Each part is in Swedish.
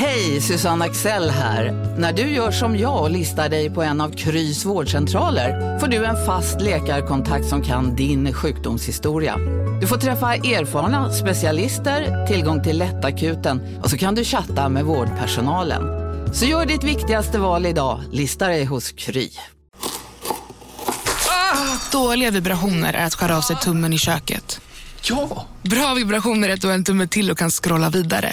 Hej, Susanne Axel här. När du gör som jag och listar dig på en av Krys vårdcentraler får du en fast läkarkontakt som kan din sjukdomshistoria. Du får träffa erfarna specialister, tillgång till lättakuten och så kan du chatta med vårdpersonalen. Så gör ditt viktigaste val idag, listar dig hos Kry. Dåliga vibrationer är att skära av sig tummen i köket. Ja! Bra vibrationer är att du har en tumme till och kan scrolla vidare.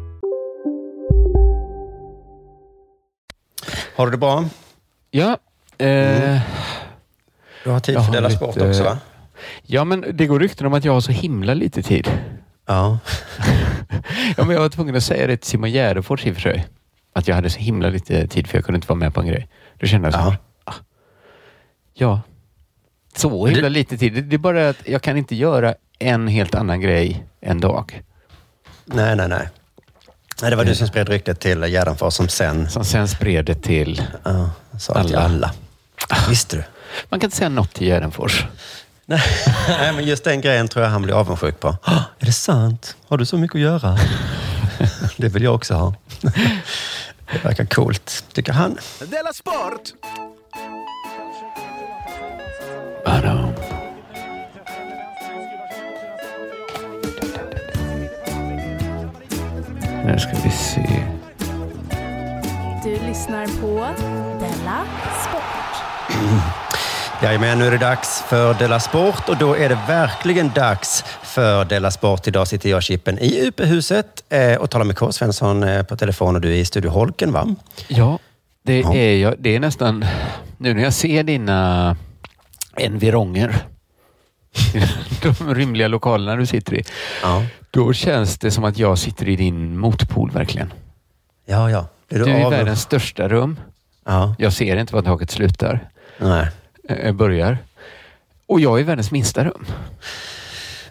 Har du det bra? Ja. Eh, Du har tid för Della lite- Sport också va? ja, men det går rykten om att jag har så himla lite tid. Ja. Ja, men jag var tvungen att säga det till Simon Gärdenfors i och för sig. Att jag hade så himla lite tid för jag kunde inte vara med på en grej. Då kände jag så här, ah, Ja, så himla lite tid. Det är bara att jag kan inte göra en helt annan grej en dag. Nej, nej, nej. Nej, det var du som spred ryktet till Gärdenfors som sen Som sen spred det till... ja, sa det till Alla. alla. Visste du? Man kan inte säga något till Gärdenfors. Nej, men just den grejen tror jag han blir avundsjuk på. "Ah, Är det sant? Har du så mycket att göra? Det vill jag också ha. Det verkar coolt, tycker han. Della Sport! Badum. Nu ska vi se. Du lyssnar på Della Sport. Jajamän, nu är det dags för Della Sport och då är det verkligen dags för Della Sport. Idag sitter jag, Chippen, i UP-huset eh, och talar med K. Svensson eh, på telefon och du är i Studio Holken, va? Ja, det Ja. är jag. Det är nästan... Nu när jag ser dina environger, de rymliga lokalerna du sitter i, Ja. då känns det som att jag sitter i din motpol verkligen. Ja, ja. Blir Du, du, är av... världens största rum. Ja. Jag ser inte var taket slutar, Nej. äh, börjar. Och jag är världens minsta rum.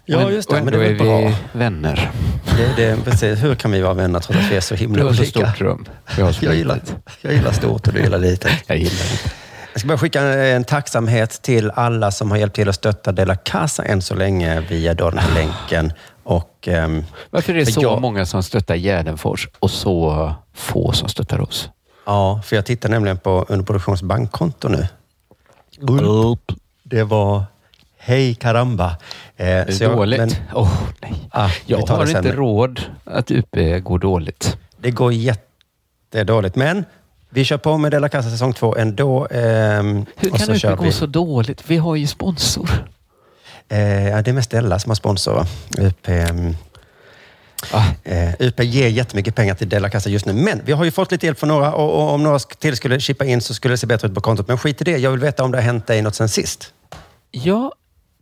Ja, just det. och Men det är ändå är bra. vi vänner. Det, det, precis. Hur kan vi vara vänner trots att vi är så Du himla har så olika? stort rum. Jag, Jag gillar, jag gillar stort och du gillar litet. Jag gillar det. Jag ska bara skicka en tacksamhet till alla som har hjälpt till att stötta Della Casa än så länge via den här länken. Och, ehm, Varför är det så jag- många som stöttar Gärdenfors och så få som stöttar oss? ja, för jag tittar nämligen på Underproduktions bankkonto nu. Upp. Det var hej karamba. Eh, Det är så jag- dåligt. men Åh, nej. Ah, jag har inte råd att UP går dåligt. det går jättedåligt. Men vi kör på med Della Casa säsong två ändå. ehm, Hur kan kör gå vi. så dåligt? Vi har ju sponsor. Eh, det är mest Della som har sponsor. va? UP, ehm, Ah, Eh, UP ger jättemycket pengar till Della Casa just nu. Men vi har ju fått lite hjälp från några och, och om några till skulle chippa in så skulle det se bättre ut på kontot. Men skit i det. Jag vill veta om det har hänt dig något sen sist. ja,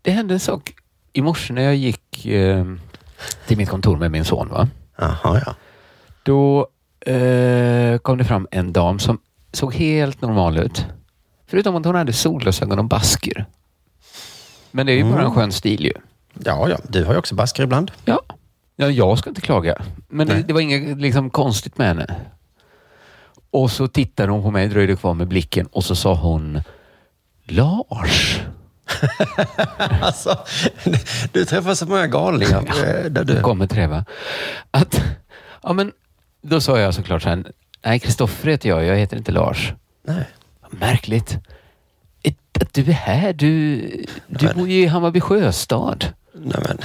det hände en sak i morse när jag gick eh, till mitt kontor med min son. Va? Jaha, ja. Då eh, kom det fram en dam som såg helt normal ut. Förutom att hon hade solglasögon och basker. Men det är ju bara en skön stil ju. Ja, ja. Du har ju också basker ibland. Ja. ja jag ska inte klaga. Men det, Nej. det var inget liksom, konstigt med henne. Och så tittade hon på mig, dröjde kvar med blicken och så sa hon Lars. Alltså, du träffar så många galningar. eh, Där Du kommer träva. Att, ja, men, då sa jag såklart så här, nej Kristoffer heter jag, jag heter inte Lars. Nej. Märkligt. Ett- Att du är här, du, du Men- bor ju i Hammarby sjöstad. Nej, men.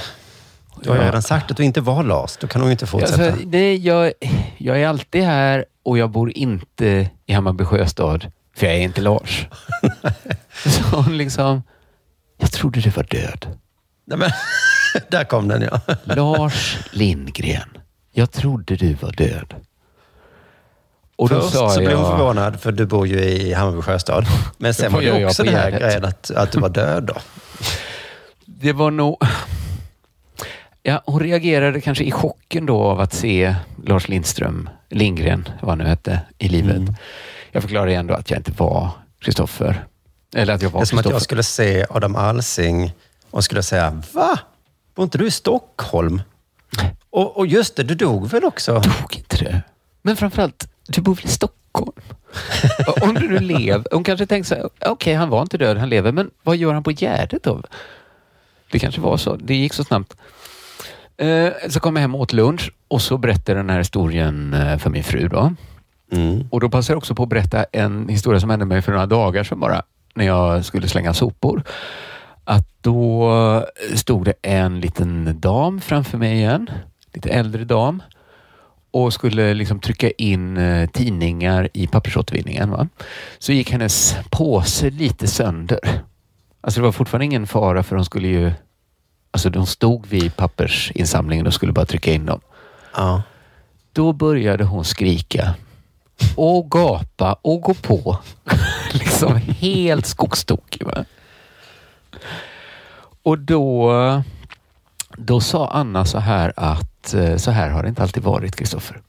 Du har ju redan sagt att du inte var Lars. Då kan hon ju inte fortsätta. Alltså, nej, jag, jag är alltid här och jag bor inte i Hammarby sjöstad, för jag är inte Lars. Så hon liksom, jag trodde du var död. Nej, men, där kom den ja. Lars Lindgren, jag trodde du var död. Och då Först sa så jag... blev hon förvånad för du bor ju i Hammarby sjöstad. Men sen Då var det också den här grejen att, att du var död då. Det var nog... Ja, hon reagerade kanske i chocken då av att se Lars Lindström, Lindgren, vad han nu hette, i livet. Mm. Jag förklarade ändå att jag inte var Kristoffer. Eller att jag var Det är som att jag skulle se Adam Alsing och skulle säga, va? Var inte du i Stockholm? Och, och just det, du dog väl också? Tog inte det. Men framförallt, du bor väl i Stockholm? Och Om du nu lever, hon kanske tänkte så här, okej han var inte död, han lever, men vad gör han på Gärdet då? Det kanske var så, det gick så snabbt. Eh, så kom jag hem och åt lunch och så berättade jag den här historien eh, för min fru då. Mm. Och då passade jag också på att berätta en historia som hände mig för några dagar sedan bara, när jag skulle slänga sopor. Att då stod det en liten dam framför mig igen, lite äldre dam och skulle liksom trycka in eh, tidningar i pappersåtervinningen. Va? Så gick hennes påse lite sönder. Alltså det var fortfarande ingen fara för de skulle ju... Alltså de stod vid pappersinsamlingen och skulle bara trycka in dem. Ja. Då började hon skrika och gapa och gå på. liksom helt skogstokig. Va? Och då, då sa Anna så här att eh, så här har det inte alltid varit, Kristoffer.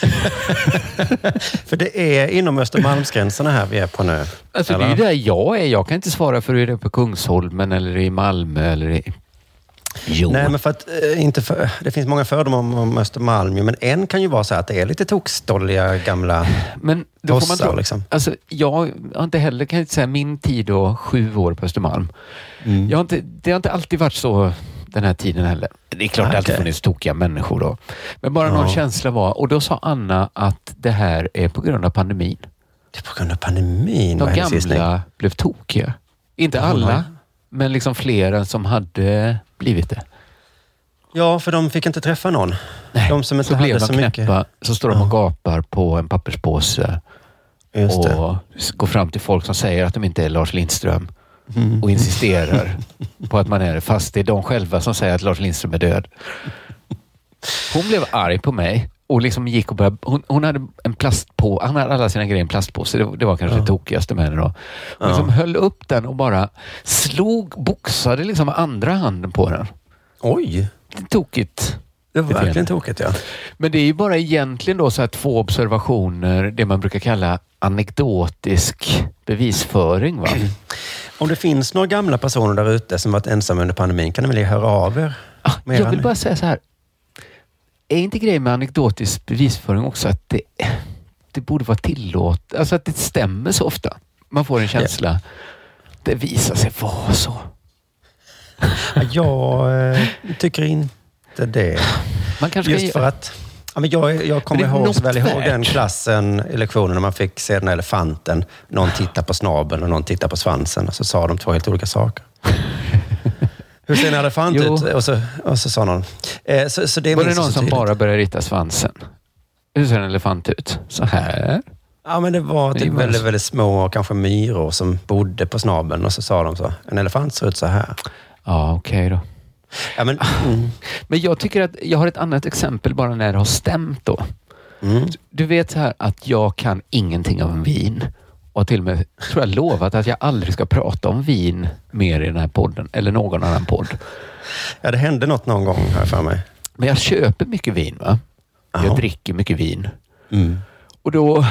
För det är inom Östermalmsgränserna här vi är på nu. Alltså det är ju där jag är. Jag kan inte svara för hur det är på Kungsholmen eller i Malmö eller i... Jo. Nej, men för att eh, inte för, det finns många fördomar om, om Östermalm, men en kan ju vara så att det är lite tokstolliga gamla Men då får man tro, Liksom. alltså, jag har inte heller, kan jag inte säga, min tid då, sju år på Östermalm. Mm. Jag har inte, det har inte alltid varit så den här tiden heller. Det är klart Ah, det alltid funnits tokiga människor då. Men bara någon Ja. känsla var, och då sa Anna att det här är på grund av pandemin. Det är på grund av pandemin, De gamla blev tokiga. Inte alla, men liksom flera som hade blivit det. Ja, för de fick inte träffa någon. Nej, De som inte så blev de så knäppa, mycket. så står de och gapar på en papperspåse Just det. och går fram till folk som säger att de inte är Lars Lindström Mm. och insisterar på att man är det, fast det är de själva som säger att Lars Lindström är död. Hon blev arg på mig och liksom gick och började, hon, hon hade en plastpå, han hade alla sina grejer i en plastpåse. Det, det var kanske det tokigaste med henne då. Hon liksom höll upp den och bara slog, boxade liksom andra handen på den. Oj, Det är tokigt. det var verkligen tokigt ja. Men det är ju bara egentligen då så här två observationer, det man brukar kalla anekdotisk bevisföring. Va? Om det finns några gamla personer där ute som varit ensamma under pandemin kan ni väl höra av er? Ah, Jag vill bara säga så här. Är inte grejen med anekdotisk bevisföring också att det, det borde vara tillåtet? Alltså att det stämmer så ofta. Man får en känsla. Det visar sig vara så. Jag eh, tycker inte det. Man kanske Just kan för att ja, men jag, jag kommer ihåg så väl ihåg värt. den klassen i lektionen när man fick se den här elefanten. Någon tittar på snabeln och någon tittar på svansen och så sa de två helt olika saker. Hur ser en elefant Jo. ut? Och så, och så sa någon. Eh, så, så det Var det någon som tydligt. bara började rita svansen? Hur ser en elefant ut? Så här? Ja, men det var typ väldigt, väldigt små, kanske myror som bodde på snabeln och så sa de så. En elefant ser ut så här. Ja, okej då. Ja, men, mm, Men jag tycker att jag har ett annat exempel bara när det har stämt då. mm. Du vet så här att jag kan ingenting om vin och till och med tror jag lovat att jag aldrig ska prata om vin mer i den här podden eller någon annan podd. ja, det hände något någon gång här för mig. Men jag köper mycket vin. va? Jaha. Jag dricker mycket vin. Mm. Och då,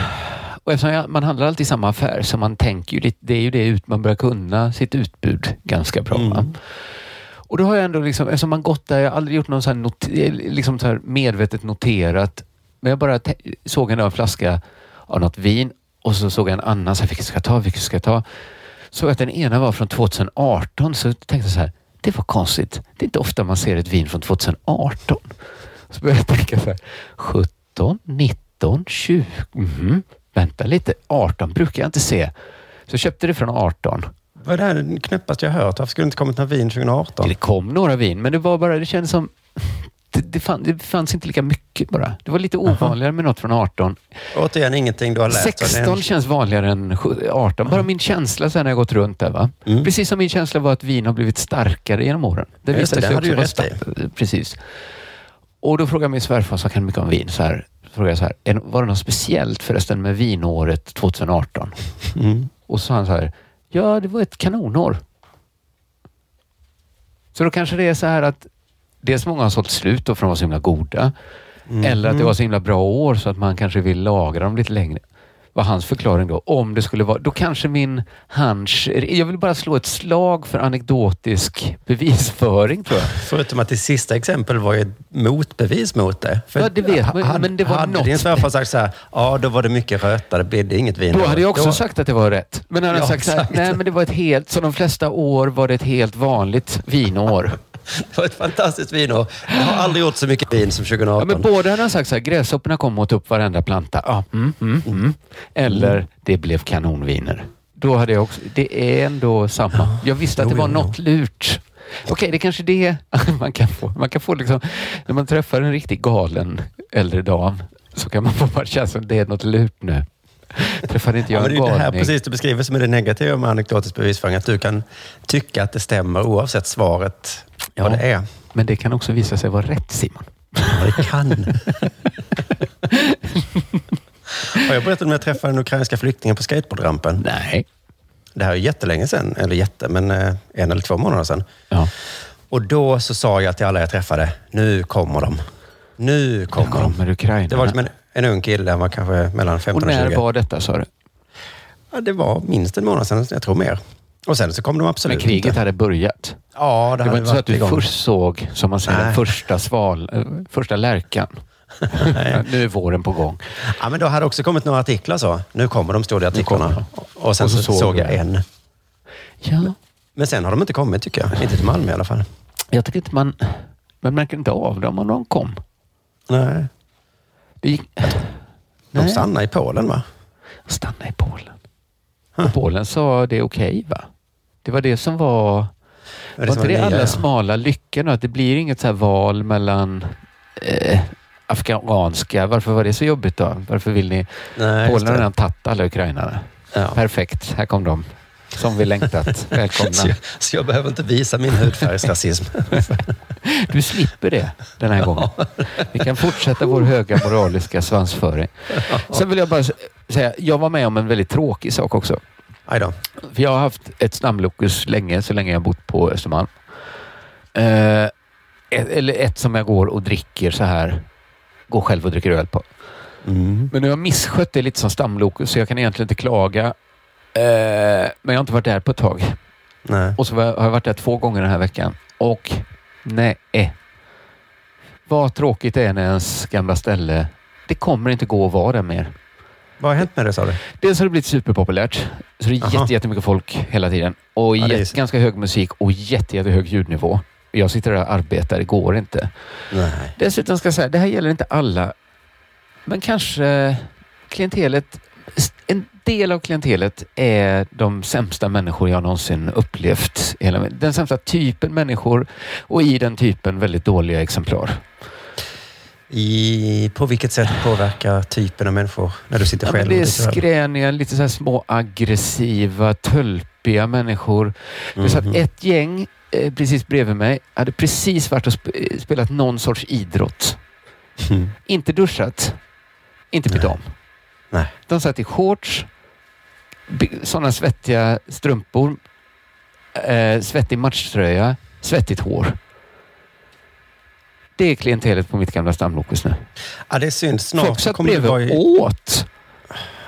och eftersom jag, man handlar alltid i samma affär så man tänker ju lite, det är ju det ut, man börjar kunna sitt utbud ganska bra. Mm. Och då har jag ändå, liksom, eftersom man gått där, jag har aldrig gjort någon så här, not, liksom så medvetet noterat, men jag bara såg en flaska av något vin och så såg jag en annan, så här, vilken ska jag ta, vilken ska jag ta? Såg att den ena var från 2018, så tänkte jag så här, det var konstigt. Det är inte ofta man ser ett vin från 2018. Så började jag tänka så här, 17, 19, 20, mhm. vänta lite, 18 brukar jag inte se. Så jag köpte det från 18. Vad är det här knäppaste jag hört? Varför skulle det inte kommit någon vin 2018? Det kom några vin, men det var bara, det kändes som det, det, fann, det fanns inte lika mycket bara. Det var lite ovanligare med något från 18. Återigen ingenting du har läst. 16 känns vanligare än sju- 18. Bara min känsla sen när jag gått runt där. Va? Mm. Precis som min känsla var att vin har blivit starkare genom åren. Det Just visade det sig också du vara rätt i. sta- Precis. Och då frågade min svärfar som kan mycket om vin. Så här, frågade jag så här, "Är- var det något speciellt förresten med vinåret 2018? Mm. Och så sa han så här, ja det var ett kanonår. Så då kanske det är så här att dels många har sålt slut då för de var så himla goda. Mm. Eller att det var så himla bra år så att man kanske vill lagra dem lite längre. var hans förklaring då. Om det skulle vara, då kanske min hunch... Jag vill bara slå ett slag för anekdotisk bevisföring tror jag. Förutom att det sista exempel var ju ett motbevis mot det. För Ja, det vet man, men det var Hade något- din svärfar sagt så här, ja då var det mycket röta, det blev inget vin. Då hade jag också Då- sagt att det var rätt. Men han hade Ja, sagt så här, nej men det var ett helt, som de flesta år var det ett helt vanligt vinår. Det var ett fantastiskt vinår. Jag har aldrig gjort så mycket vin som 2018. Ja, men båda hade sagt så här, gräshopporna kom och åt upp varenda planta. Ja, mm, mm, mm. Eller, det blev kanonviner. Då hade jag också, det är ändå samma. Jag visste att det var något lurt. Okej, det är kanske det man kan få. Man kan få liksom, när man träffar en riktigt galen äldre dam så kan man få bara känslan att det är något lurt nu. Träffade inte Ja, jag men en det är ju det här galning? precis du beskriver som är det negativa med anekdotisk bevisföring. Att du kan tycka att det stämmer oavsett svaret Ja. det är. Men det kan också visa sig vara rätt Simon. Ja, det kan. Har jag berättat om jag träffade den ukrainska flyktingen på skateboardrampen? Nej. Det här är jättelänge sedan, eller jätte, men eh, en eller två månader sedan. Ja. Och då så sa jag till alla jag träffade, nu kommer de. Nu kommer de. Kommer Ukraina. Det var liksom en, en ung kille, han var kanske mellan 15 och och, när 20. var detta sa du? Ja, det var minst en månad sedan, jag tror mer. Och sen så kom de absolut Men kriget inte. hade börjat. Ja, det, Det var inte så att du igång. först såg, som man säger, den första, sval, eh, första lärkan. nu är våren på gång. Ja, men då hade också kommit några artiklar så. Nu kommer de, kommer artiklarna. Och sen Och så så, såg jag en. Ja, Men sen har de inte kommit tycker jag. Inte till Malmö i alla fall. jag tycker inte man... Man märker inte av dem om de kom. Nej. Det gick... De Nej. stannade i Polen va? Stanna i Polen. Och Polen sa det är okej va? Det var det som var... Ja, var inte det alla smala lyckor nu? Att det blir inget så här val mellan eh, afghanska. Varför var det så jobbigt då? Varför vill ni... Nej, Polen har det. redan tagit alla ukrainare. Ja. Perfekt, här kom de. Som vi längtat. Så, Välkomna. jag, så jag behöver inte visa min hudfärgs rasism. Du slipper det den här gången. Vi kan fortsätta vår höga moraliska svansföring. Sen vill jag bara säga, jag var med om en väldigt tråkig sak också. För jag har haft ett stamlokus länge, så länge jag bott på Östermalm. Eh, ett, eller ett som jag går och dricker så här. Går själv och dricker öl på. Mm. Men nu har jag misskött det lite som stamlokus, så jag kan egentligen inte klaga. Eh, men jag har inte varit där på ett tag. Nej. Och så har jag varit där två gånger den här veckan. Och nej. Vad tråkigt det är när ens gamla ställe... Det kommer inte gå att vara där mer. Vad har hänt med det sa du? Dels har det blivit superpopulärt. Så det är jätte, jättemycket folk hela tiden. Och Ja, så. ganska hög musik och jätte, jättehög ljudnivå. Jag sitter där och arbetar, det går inte. Nej. Dessutom ska jag säga, det här gäller inte alla. Men kanske klientelet, en del av klientelet är de sämsta människor jag någonsin upplevt. Den sämsta typen människor och i den typen väldigt dåliga exemplar. I, på vilket sätt påverkar typen av människor när du sitter Ja, själv? det är skräniga, lite så här små aggressiva, tölpiga människor. Det satt Mhm. ett gäng eh, precis bredvid mig, hade precis varit och sp- eh, spelat någon sorts idrott. Mm. Inte duschat, inte bytt om. Nej. De satt i shorts, sådana svettiga strumpor, eh, svettig matchtröja, svettigt hår. Det är klientelet på mitt gamla stamlokus nu. Ja, det är synd. Snart Folk satt kommer du bredvid vara i, åt.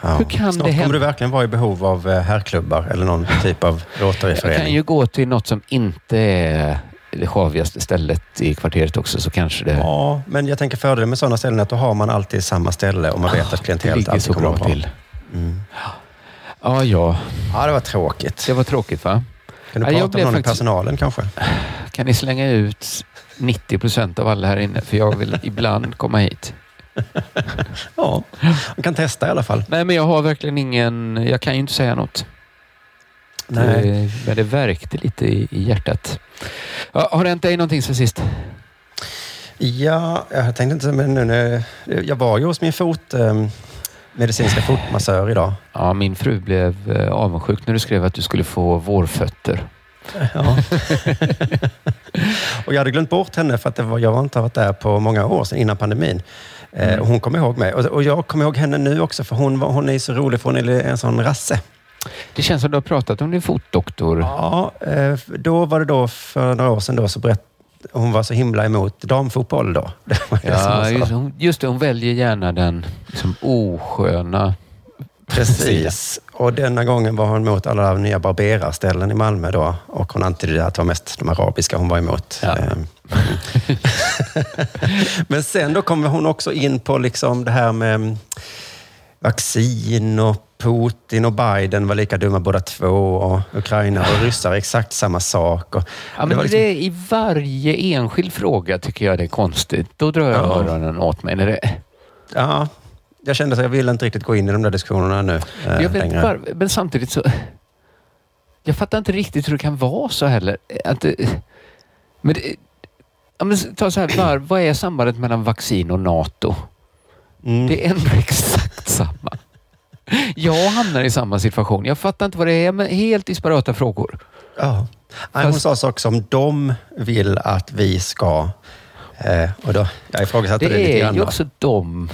ja, Hur kan snart det kommer hända? du verkligen vara i behov av eh, herrklubbar eller någon typ av Jag kan Rotary-förening. ju gå till något som inte är det sjavigaste stället i kvarteret också, så kanske det, Ja, men jag tänker fördelen med sådana ställen är att då har man alltid samma ställe och man vet att Ah, det klientelet alltid kommer bra att vara bra. till. Mm. Ja, ja. Ja, det var tråkigt. Det var tråkigt va? Kan du Ja, prata med någon i personalen kanske? Kan ni slänga ut 90 procent av alla här inne? För jag vill ibland komma hit. Ja, man kan testa i alla fall. Nej, men jag har verkligen ingen... Jag kan ju inte säga något. Nej. Det, men det värkte lite i, i hjärtat. Ja, har det hänt dig någonting sen sist? Ja, jag tänkte inte, men nu när jag var ju hos min fot, eh, medicinska fotmassör idag. Ja, min fru blev eh, avundsjuk när du skrev att du skulle få vårfötter. Ja. och jag hade glömt bort henne för att var, jag har inte varit där på många år sedan, innan pandemin. Eh, Mm. och hon kom ihåg mig. Och, och jag kommer ihåg henne nu också, för hon, var, hon är så rolig, för hon är en sån rasse. Det känns som du har pratat om din fotdoktor. Ja, eh, då var det då för några år sedan då, så berätt, hon var så himla emot damfotboll då. Ja, just, hon- just det. Hon väljer gärna den liksom, osköna Precis. Och denna gången var hon emot alla nya barberarställen i Malmö då. Och hon antydde att det var mest de arabiska hon var emot. Ja. Ehm. Men sen då kommer hon också in på liksom det här med vaccin och Putin och Biden var lika dumma båda två. Och Ukraina och ryssar exakt samma sak. Och Ja, men det det liksom- I varje enskild fråga tycker jag det är konstigt. Då drar jag Ja. öronen åt mig. När det, ja, jag kände att jag ville inte riktigt gå in i de där diskussionerna nu eh, jag vet bara, men samtidigt så... Jag fattar inte riktigt hur det kan vara så heller. Att det, men det, ja, men ta så här, var, vad är sambandet mellan vaccin och NATO? Mm. Det är ändå exakt samma. Jag hamnar i samma situation. Jag fattar inte vad det är, men helt disparata frågor. Ja. Nej, hon Fast- sa saker som de vill att vi ska... Eh, och då, jag ifrågasatte det, Det lite är grann. ju då. också de...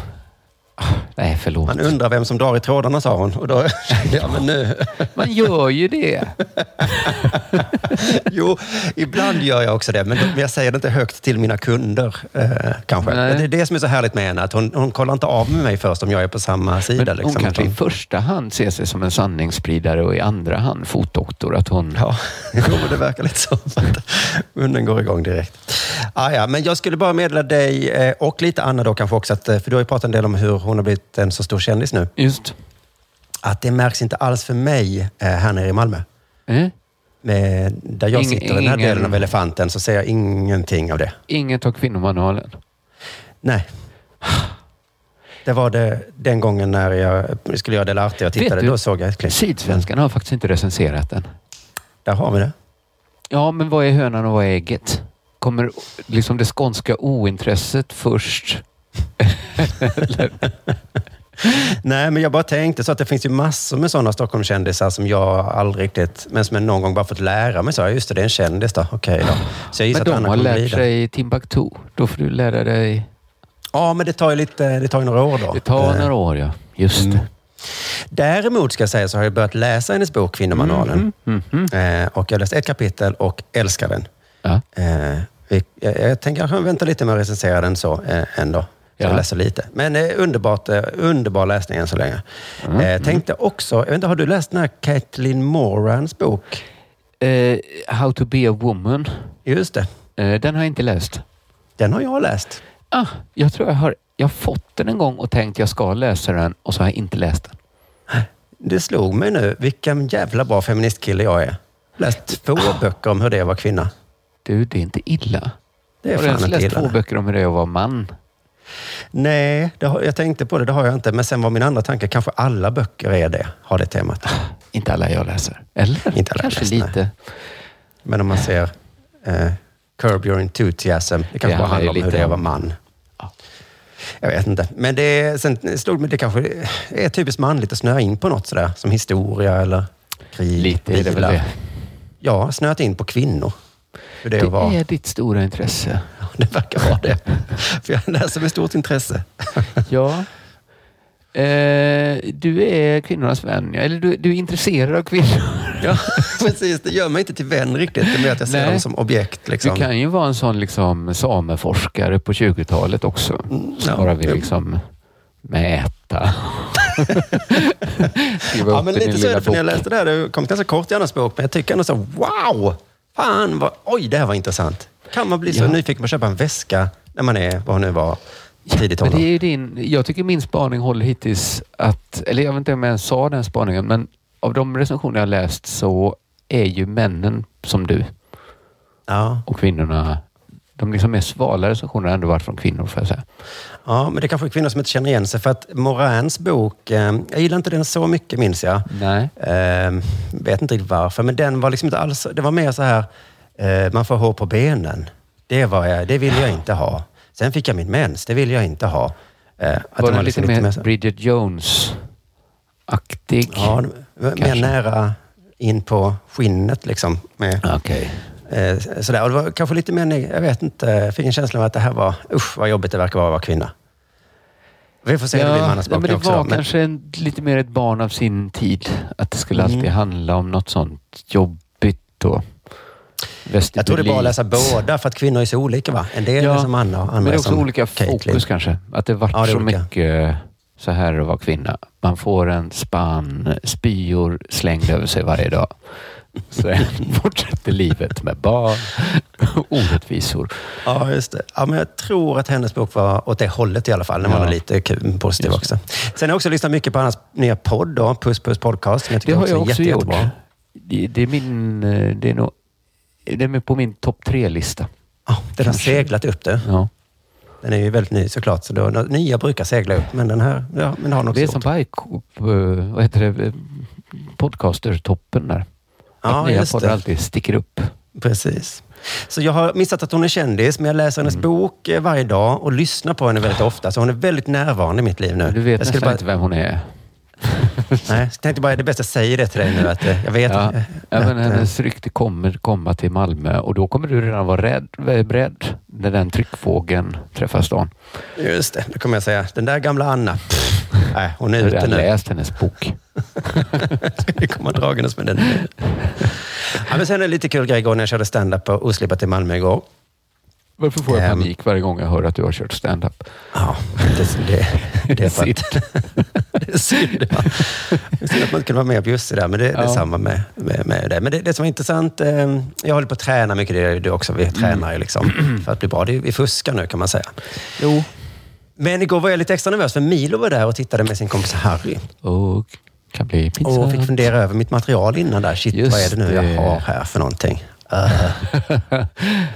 Nej, förlåt. Man undrar vem som drar i trådarna, sa hon. Och då, ja, men nu. Man gör ju det. Jo, ibland gör jag också det, men jag säger det inte högt till mina kunder. Eh, kanske. Nej. Det är det som är så härligt med henne, att hon, hon kollar inte av med mig först om jag är på samma sida. Men hon liksom. kanske i första hand ser sig som en sanningsspridare och i andra hand fotdoktor. Att hon... Ja, jo, det verkar lite som att munnen går igång direkt. Ah, ja, men jag skulle bara meddela dig eh, och lite Anna då kanske också, att, eh, för du har ju pratat en del om hur hon har blivit en så stor kändis nu. Just. Att det märks inte alls för mig eh, här nere i Malmö. Eh? Med, där jag Ing- sitter i den här ingen- delen av elefanten så ser jag ingenting av det. Inget av kvinnomanualen. Nej. Det var det den gången när jag skulle göra Del Arte och tittade. Du, Då såg jag ett klipp. Sydsvenskan har faktiskt inte recenserat den. Där har vi det. Ja, men vad är hönan och vad är ägget? Kommer liksom det skånska ointresset först? Nej, men jag bara tänkte så att det finns ju massor med sådana Stockholmskändisar som jag aldrig riktigt, men som jag någon gång bara fått lära mig. Så, ja, just det, det är en kändis då. Okej då. Så jag gissar Men att de Anna har lärt sig Timbuktu. Då får du lära dig... Ja, men det tar ju lite, det tar ju några år då. Det tar Eh, några år, ja. Just Mm. det. Däremot ska jag säga så har jag börjat läsa hennes bok Kvinnomanualen. Mhm, mhm. Eh, och jag har läst ett kapitel och älskar den. Ja. Eh, vi, jag, jag tänker kanske vänta lite med att recensera den så eh, ändå. Så jag läser lite. Men eh, underbart, eh, underbar läsning än så länge. Mm, Eh, tänkte också, jag vet inte, har du läst den här Caitlin Morans bok? Eh, How to be a woman. Just det, Eh, den har jag inte läst. den har jag läst. Ah, jag tror jag har, jag har fått den en gång och tänkt jag ska läsa den och så har jag inte läst den. Det slog mig nu, vilken jävla bra feministkille jag är. Läst två böcker om hur det är att vara kvinna. Du, det är inte illa. Det är har du ens fan läst illa. två böcker om hur det är att vara man? Nej, har, jag tänkte på det, det har jag inte. Men sen var min andra tanke, kanske alla böcker är det, har det temat. Inte alla jag läser. Eller? Inte alla Kanske läser, nej. lite. Men om man ser eh, Curb Your Enthusiasm, det kanske Det bara handlar om hur det är att vara man. Ja. Jag vet inte. Men det, sen slog mig, det kanske är typiskt manligt att snöa in på något sådär, som historia eller krig. Lite är det väl det. Ja, snöat in på kvinnor. Hur det. Det är ditt stora intresse. Det verkar vara det. För jag läser med stort intresse. Ja. Eh, du är kvinnornas vän, eller du, du är intresserad av kvinnor. Ja, precis. Det gör mig inte till vän riktigt. Det är mer att jag ser Nej. dem som objekt. Liksom. Du kan ju vara en sån liksom sameforskare på 20-talet också. Som ja. bara vill liksom mäta. Ja, men lite så är det. För när jag läste det här, det kommit ganska kort i Annas bok, men jag tycker ändå så, wow! Fan, vad, oj, det här var intressant. Kan man bli så Ja. nyfiken på att köpa en väska när man är, vad nu var, tidigt Men det är din, jag tycker min spaning håller hittills att, eller jag vet inte om jag ens sa den spaningen, men av de recensioner jag läst så är ju männen som du Ja. och kvinnorna, de liksom mer svala recensionerna har ändå varit från kvinnor får jag säga. ja, men det kanske är kvinnor som inte känner igen sig, för att Morans bok, eh, jag gillar inte den så mycket minns jag. Nej. Eh, vet inte riktigt varför, men den var liksom inte alls, det var mer så här, man får hår på benen. Det, var jag, det vill jag inte ha. Sen fick jag min mens, det vill jag inte ha. Eh, att var den liksom lite mer Bridget Jones-aktig? Ja, mer nära in på skinnet liksom. Med, Okej. eh, sådär. Och det var kanske lite mer, jag vet inte, jag fick en känsla av att det här var, usch vad jobbigt det verkar vara att vara kvinna. Vi får se hur det blir med Annas ja, bok men det också. var då. Men, kanske en, lite mer ett barn av sin tid. Att det skulle alltid Mm. handla om något sånt jobbigt och jag tror det är bra att läsa båda för att kvinnor är så olika va? En del Ja, är som Anna och andra Men det är också olika Caitlyn. fokus kanske. Att det varit Ja, det är så olika. mycket så här är att vara kvinna. Man får en spann spyor slängd över sig varje dag. Sen fortsätter livet med barn orättvisor. Ja, just det. Ja, men jag tror att hennes bok var åt det hållet i alla fall. Den Ja. var lite kul, positiv också. Sen har jag också lyssnat mycket på hans nya podd, då, Puss Puss Podcast. Som jag tycker Det har jag är också jätte, gjort. Det, det är min... eh, Det är nog... Det är på min topp tre-lista. Ja, den har Kanske. seglat upp det. Ja. Den är ju väldigt ny såklart, så då, nya brukar segla upp. Men den här, ja, men har den också Det är som på vad heter det, podcaster-toppen där. Ja, att nya poddar alltid sticker upp. Precis. Så jag har missat att hon är kändis, men jag läser Mm. hennes bok eh, varje dag och lyssnar på henne väldigt ofta. Så hon är väldigt närvarande i mitt liv nu. Du vet jag nästan bara, inte vem hon är. Nej, jag tänkte bara, det är bäst att säga det till dig nu. Att, eh, jag vet Ja, att, ja, men att, hennes rykte kommer komma till Malmö och då kommer du redan vara rädd, eh, beredd när den tryckvågen träffar stan. eh, Just det, då kommer jag säga, den där gamla Anna, pff, nej, hon är Jag har ute nu. läst hennes bok. Vi kommer dragandes med den. Ja, men sen en lite kul grej igår när jag körde stand-up på Oslipat i Malmö igår. Varför får jag Ehm. panik varje gång jag hör att du har kört stand-up? Ja, det, det, det är att... det är synd. Ja. Det är synd att man inte kunde vara med på just det där, men det, det är Ja. samma med, med, med det. Men det, det som var intressant, eh, jag håller på att träna mycket, det är du också. Vi tränar ju liksom för att bli bra. Det är, vi fuskar nu kan man säga. Jo. Men igår var jag lite extra nervös, för Milo var där och tittade med sin kompis Harry. Och kan bli pinsamt. Och fick fundera över mitt material innan där. Shit, Just vad är det nu jag har här för någonting? Uh,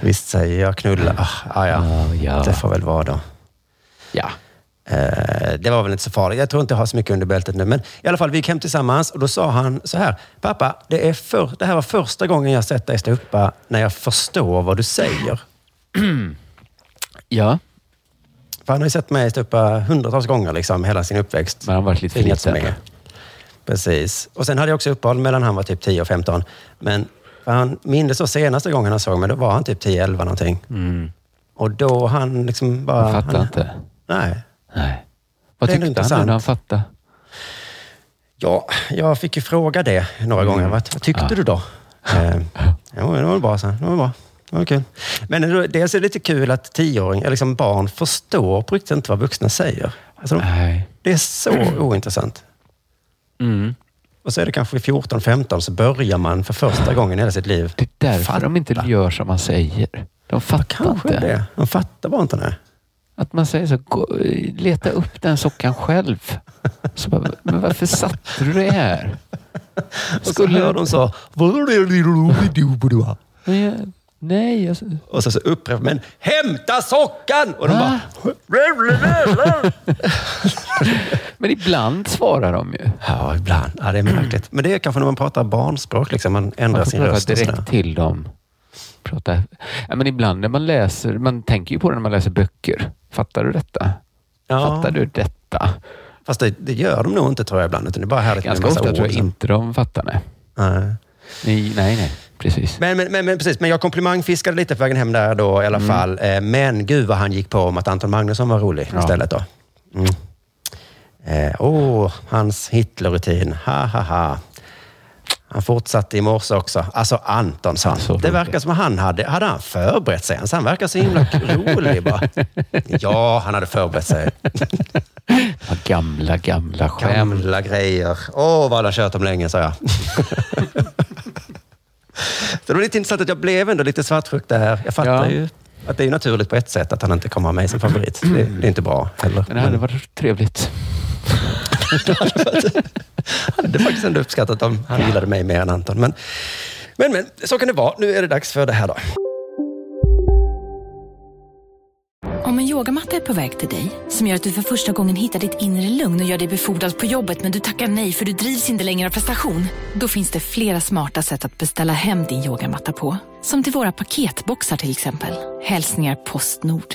visst säger jag knulla. Ah, ah, ja. Ja, ja. det får väl vara då. Ja. Eh, det var väl inte så farligt. Jag tror inte jag har så mycket under bältet nu. Men i alla fall, vi gick hem tillsammans och då sa han så här. Pappa, det, är för, det här var första gången jag sett dig stå uppa när jag förstår vad du säger. Ja, För han har ju sett mig stå uppa hundratals gånger liksom, hela sin uppväxt. men han har varit lite Tvingats med. Precis. Och sen hade jag också uppehåll mellan han var typ 10 och 15. Men han minns så senaste gången han såg mig, då var han typ 10-11 någonting. Mm. Och då han liksom bara... Han fattar han, inte. Nej. Nej. Vad Det tyckte han nu när han fattade? Ja, jag fick ju fråga det några gånger. Vad, vad tyckte Mm. Ja. du då? Eh, jo, det var bra, så. Det var bra. Det var kul. Men det- dels är det lite kul att tioåring, eller liksom barn förstår på riktigt inte vad vuxna säger. Alltså, de, Nej. det är så ointressant. Mm. Och så är det kanske vid 14-15 så börjar man för första gången i hela sitt liv. Det är därför de inte Fatta. gör som man säger. De fattar Kanske inte. det. De fattar bara inte det. Att man säger så, gå, leta upp den sockan själv. Så bara, men varför satte du det här? Och så hör de så... Men jag, nej, alltså, Och så, så upprepar men hämta sockan! Och de Va? bara... men ibland svarar de ju. Ja, ibland. Ja, det är märkligt. Men det är kanske när man pratar barnspråk, liksom, man ändrar Man sin röst. sådär. direkt till dem. Prata. Ja, men ibland när man läser, man tänker ju på det när man läser böcker. Fattar du detta? Ja, Fattar du detta? Fast det, det gör de nog inte tror jag ibland. Utan det är bara härligt med Ganska massa ofta ord. tror jag inte de fattar. Nej, Nej. nej, nej. nej. Precis. Men, men, men, men precis, men jag komplimangfiskade lite på vägen hem där då i alla fall. Eh, Men gud vad han gick på om att Anton Magnusson var rolig Ja. istället då. Mm. Eh, oh, hans Hitlerrutin. Ha, ha, ha. Han fortsatte i morse också. Alltså Anton sa han. Så Det verkar som han hade, hade han förberett sig. Så han verkar så himla rolig bara. Ja, han hade förberett sig. Gamla, gamla skämt. Gamla grejer. Åh, vad han har kört om länge, sa jag. Så det var lite intressant att jag blev ändå lite svartsjuk där. Jag fattar Ja. ju att det är naturligt på ett sätt att han inte kommer ha mig som favorit. Det, det är inte bra heller. Men det hade varit trevligt. hade faktiskt ändå uppskattat om han gillade mig mer än Anton. Men, men, men så kan det vara. Nu är det dags för det här då. Om en yogamatta är på väg till dig, som gör att du för första gången hittar ditt inre lugn och gör dig befordrad på jobbet men du tackar nej för du drivs inte längre av prestation. Då finns det flera smarta sätt att beställa hem din yogamatta på. Som till våra paketboxar till exempel. Hälsningar Postnord.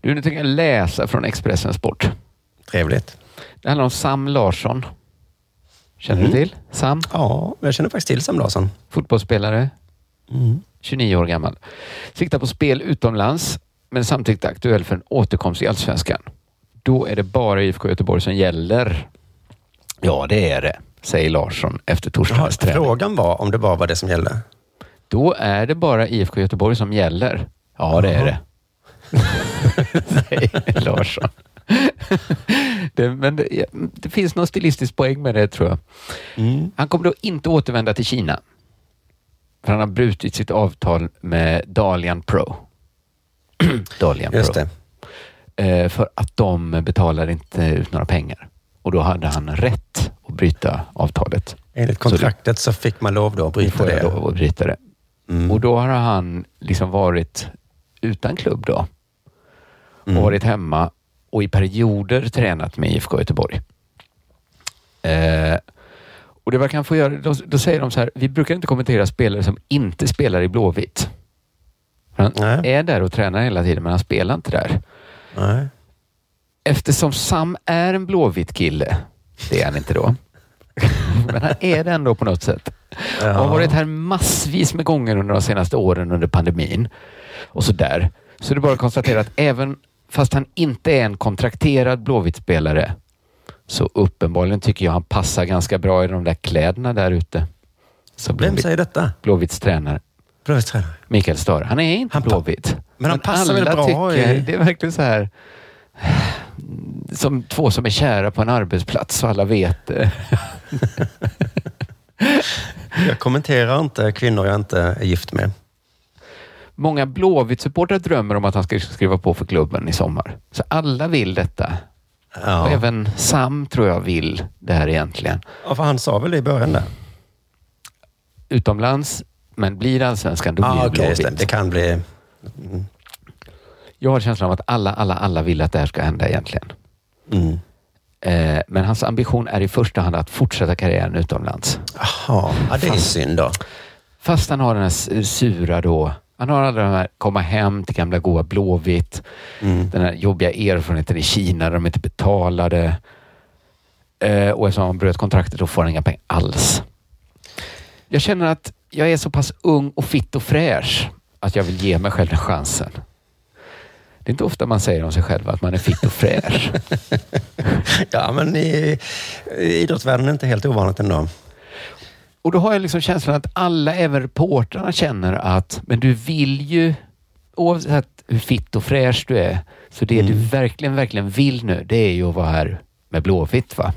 Du, nu tänker jag läsa från Expressen Sport. Trevligt. Det handlar om Sam Larsson. Känner Mm. du till Sam? Ja, jag känner faktiskt till Sam Larsson. Fotbollsspelare. Mm. 29 år gammal. Siktar på spel utomlands, men samtidigt aktuell för en återkomst i Allsvenskan. Då är det bara IFK Göteborg som gäller. Ja, det är det, säger Larsson efter torsdagens träning. frågan var om det bara var det som gällde. Då är det bara IFK Göteborg som gäller. Ja, det är det. Säger Larsson. det, men det, det finns någon stilistisk poäng med det tror jag. Mm. Han kommer då inte återvända till Kina. För han har brutit sitt avtal med Dalian Pro. Dalian Just Pro. Eh, för att de betalar inte ut några pengar. Och då hade han rätt att bryta avtalet. Enligt kontraktet så fick man lov då att bryta det. lov att bryta det. Mm. Och då har han liksom varit utan klubb då. Mm. Och varit hemma och i perioder tränat med IFK Göteborg. Eh, och det verkar han få göra. Då, då säger de så här, vi brukar inte kommentera spelare som inte spelar i Blåvitt. Han Nej. är där och tränar hela tiden, men han spelar inte där. Nej. Eftersom Sam är en blåvit kille, det är han inte då, men han är det ändå på något sätt. Och har varit här massvis med gånger under de senaste åren under pandemin och så där. Så det är bara att konstatera att även fast han inte är en kontrakterad Blåvitt-spelare så uppenbarligen tycker jag han passar ganska bra i de där kläderna där ute. Så Vem säger detta? Blåvitts tränare, Blåvitts tränare. Mikael Stare. Han är inte Han Blåvitt. Men han passar alla väldigt bra tycker, i- Det är verkligen så här som två som är kära på en arbetsplats och alla vet det. Jag kommenterar inte kvinnor jag inte är gift med. Många Blåvitt-supportrar drömmer om att han ska skriva på för klubben i sommar. Så alla vill detta. Ja. Och även Sam tror jag vill det här egentligen. ja, för han sa väl det i början där? Utomlands, men blir det allsvenskan då blir Ja, det okej, just det. Blåvitt. Det kan bli... Jag har känslan av att alla, alla, alla vill att det här ska hända egentligen. Mm. Eh, men hans ambition är i första hand att fortsätta karriären utomlands. Jaha, ja, det är synd då. Fast han har den här sura då. Han har alla de här komma hem till gamla goa Blåvitt. Mm. Den här jobbiga erfarenheten i Kina där de inte betalade. Eh, och eftersom han bröt kontraktet då får han inga pengar alls. Jag känner att jag är så pass ung och fitt och fräsch att jag vill ge mig själv den chansen. Det är inte ofta man säger om sig själv att man är fitt och fräsch. Ja, men i, i idrottsvärlden är det inte helt ovanligt ändå. Och då har jag liksom känslan att alla, även reportrarna, känner att men du vill ju, oavsett hur fitt och fräsch du är, så det du verkligen, verkligen vill nu, det är ju att vara här med Blåvitt. Va?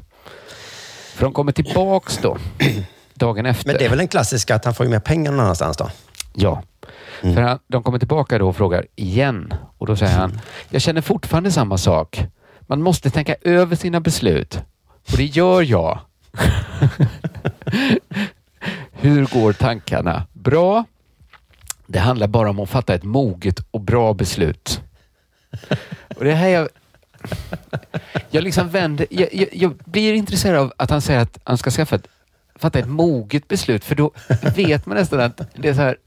För de kommer tillbaks då, dagen efter. Men det är väl en klassisk att han får ju mer pengar någon annanstans då? Ja. För han, de kommer tillbaka då och frågar igen. Och då säger han, jag känner fortfarande samma sak. Man måste tänka över sina beslut. Och det gör jag. Hur går tankarna? Bra. Det handlar bara om att fatta ett moget och bra beslut. Och det här jag... Jag liksom vänder... Jag, jag, jag blir intresserad av att han säger att han ska skaffa ett, fatta ett moget beslut, för då vet man nästan att det är så här...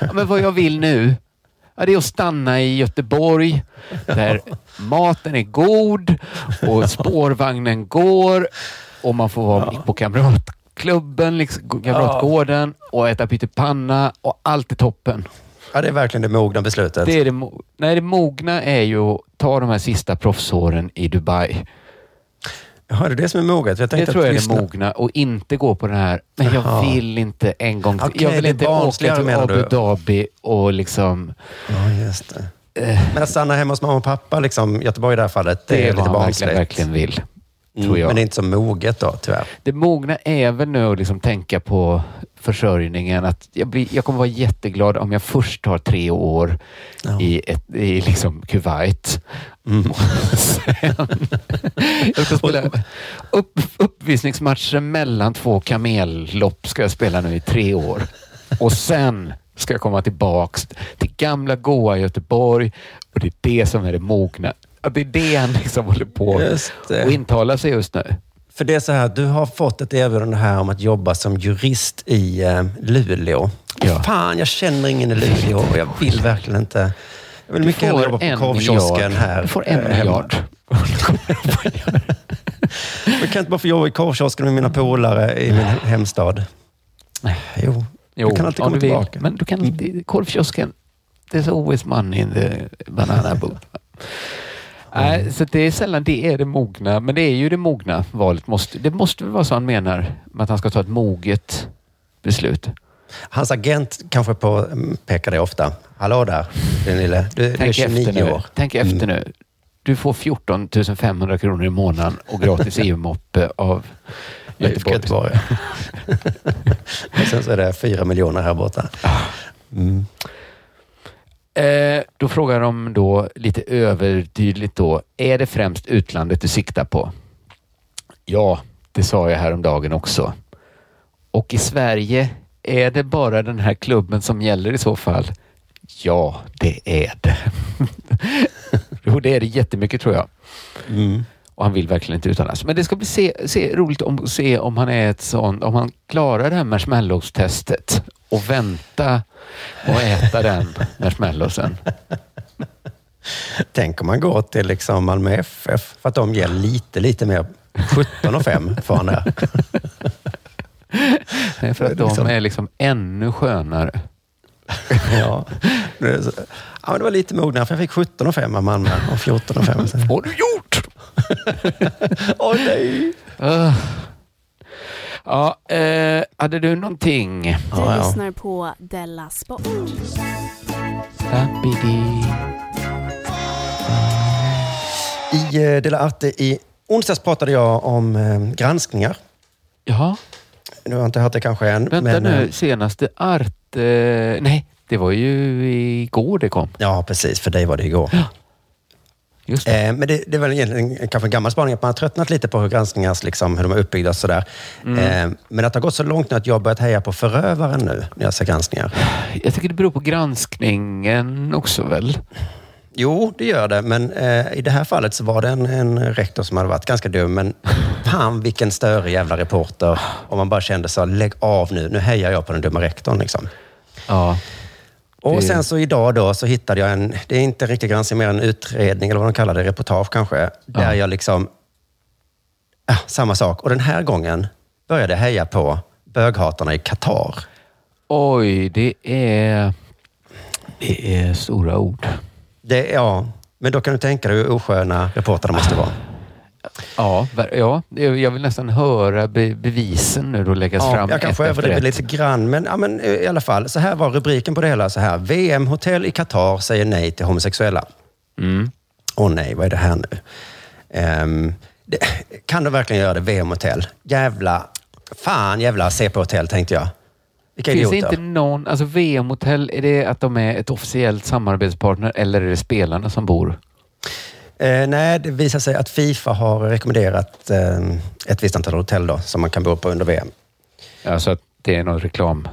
Ja, men vad jag vill nu, ja, det är att stanna i Göteborg där maten är god och spårvagnen går och man får vara på kamratklubben, liksom, kamratgården och äta pyttipanna och allt är toppen. Ja, det är verkligen det mogna beslutet. Det är det, mo- nej, det mogna är ju att ta de här sista proffsåren i Dubai. Jaha, är det det som är moget? Jag Det tror jag är lyssna- det mogna och inte gå på den här, men jag Jaha. vill inte en gång till. Okej, jag vill det är inte åka barnsligare, till menar Abu du? Dhabi och liksom... Ja, just det. Eh, Men att stanna hemma hos mamma och pappa, liksom, Göteborg i det här fallet, det, det är är vad lite han barnsligt. verkligen, verkligen vill. Mm, tror jag. Men det är inte så moget då, tyvärr. Det mogna är väl nu att liksom tänka på försörjningen. Att jag, blir, jag kommer vara jätteglad om jag först tar tre år Ja. i, ett, i liksom Kuwait. Mm. Sen, jag ska spela upp, uppvisningsmatcher mellan två kamellopp ska jag spela nu i tre år. Och sen ska komma tillbaks till gamla goa Göteborg och det är det som är det mogna. Att det är det han liksom håller på och intalar sig just nu. För det är så här, du har fått ett erbjudande här om att jobba som jurist i eh, Luleå. Ja. Fan, jag känner ingen i Luleå och jag vill verkligen inte. Jag vill Du mycket hellre jobba på en korvkiosken här. Du får en hemma. miljard. Men kan jag inte bara få jobba i korvkiosken med mina polare i min hemstad? Jo, Jo, du kan alltid om komma du vill. tillbaka. Men du kan korvkiosken, there's always money in the banana boat. Nej, så det är sällan det är det mogna, men det är ju det mogna valet. Måste, det måste väl vara så han menar, att han ska ta ett moget beslut. Hans agent kanske på, mm, det ofta. Hallå där, din lille. Du, du är Tänk 29 efter nu. år. Tänk efter nu. Du får 14 500 kronor i månaden och gratis EU-moppe av Göteborg. Göteborg. Göteborg. och sen så är det fyra miljoner här borta. Mm. Eh, då frågar de då lite övertydligt då, är det främst utlandet du siktar på? Ja, det sa jag häromdagen också. Och i Sverige, är det bara den här klubben som gäller i så fall? Ja, det är det. jo, det är det jättemycket tror jag. Mm. Och han vill verkligen inte utomlands. Men det ska bli se, se, roligt om, se om han är ett sånt, om han klarar det här marshmallows-testet och vänta och äta den marshmallowsen. Tänk om man går till liksom Malmö FF för att de ger lite, lite mer. 17 och 5 får han där. Nej, för att de Liksom. är liksom ännu skönare. Ja. Ja, men det var lite mognare för jag fick 17 och 5 av Malmö och 14 och 5. Vad har du gjort? Åh nej! Uh. Ja, eh, hade du någonting? Du Ja, ja. lyssnar på Della Sport. Happy I eh, Dela Arte i onsdags pratade jag om eh, granskningar. Ja, Du har inte hört det kanske än. vänta men, nu. eh, Senaste art... Eh, nej, det var ju igår det kom. Ja, precis. För dig var det igår. Det. Eh, men det, det är väl egentligen kanske en gammal spaning att man har tröttnat lite på hur granskningar, liksom, hur de är uppbyggda och sådär. Mm. Eh, men att det har gått så långt nu att jag har börjat heja på förövaren nu när jag ser granskningar. Jag tycker det beror på granskningen också väl? Jo, det gör det. Men eh, i det här fallet så var det en, en rektor som hade varit ganska dum. Men fan vilken störig jävla reporter. Och man bara kände så, lägg av nu. Nu hejar jag på den dumma rektorn. Liksom. Ja. Och sen så idag då så hittade jag en, det är inte riktigt granskning, mer en utredning eller vad de kallar det, reportage kanske. Där Ja. jag liksom, ah, samma sak. Och den här gången började jag heja på böghatarna i Qatar. Oj, det är... Det är stora ord. Det, ja, men då kan du tänka dig hur osköna reportrarna måste vara. Ja, ja, jag vill nästan höra be bevisen nu då läggas Ja, fram jag kanske överdriver lite grann, men, ja, men eh, i alla fall. Så här var rubriken på det hela. Så här. VM-hotell i Qatar säger nej till homosexuella. Mm. Åh nej, vad är det här nu? Ehm, det, kan de verkligen göra det? VM-hotell? Jävla... Fan jävla CP-hotell tänkte jag. Vilka Finns idioter. inte någon, alltså VM-hotell, är det att de är ett officiellt samarbetspartner eller är det spelarna som bor? Eh, nej, det visar sig att Fifa har rekommenderat eh, ett visst antal hotell då, som man kan bo på under VM. Alltså att det är någon reklam.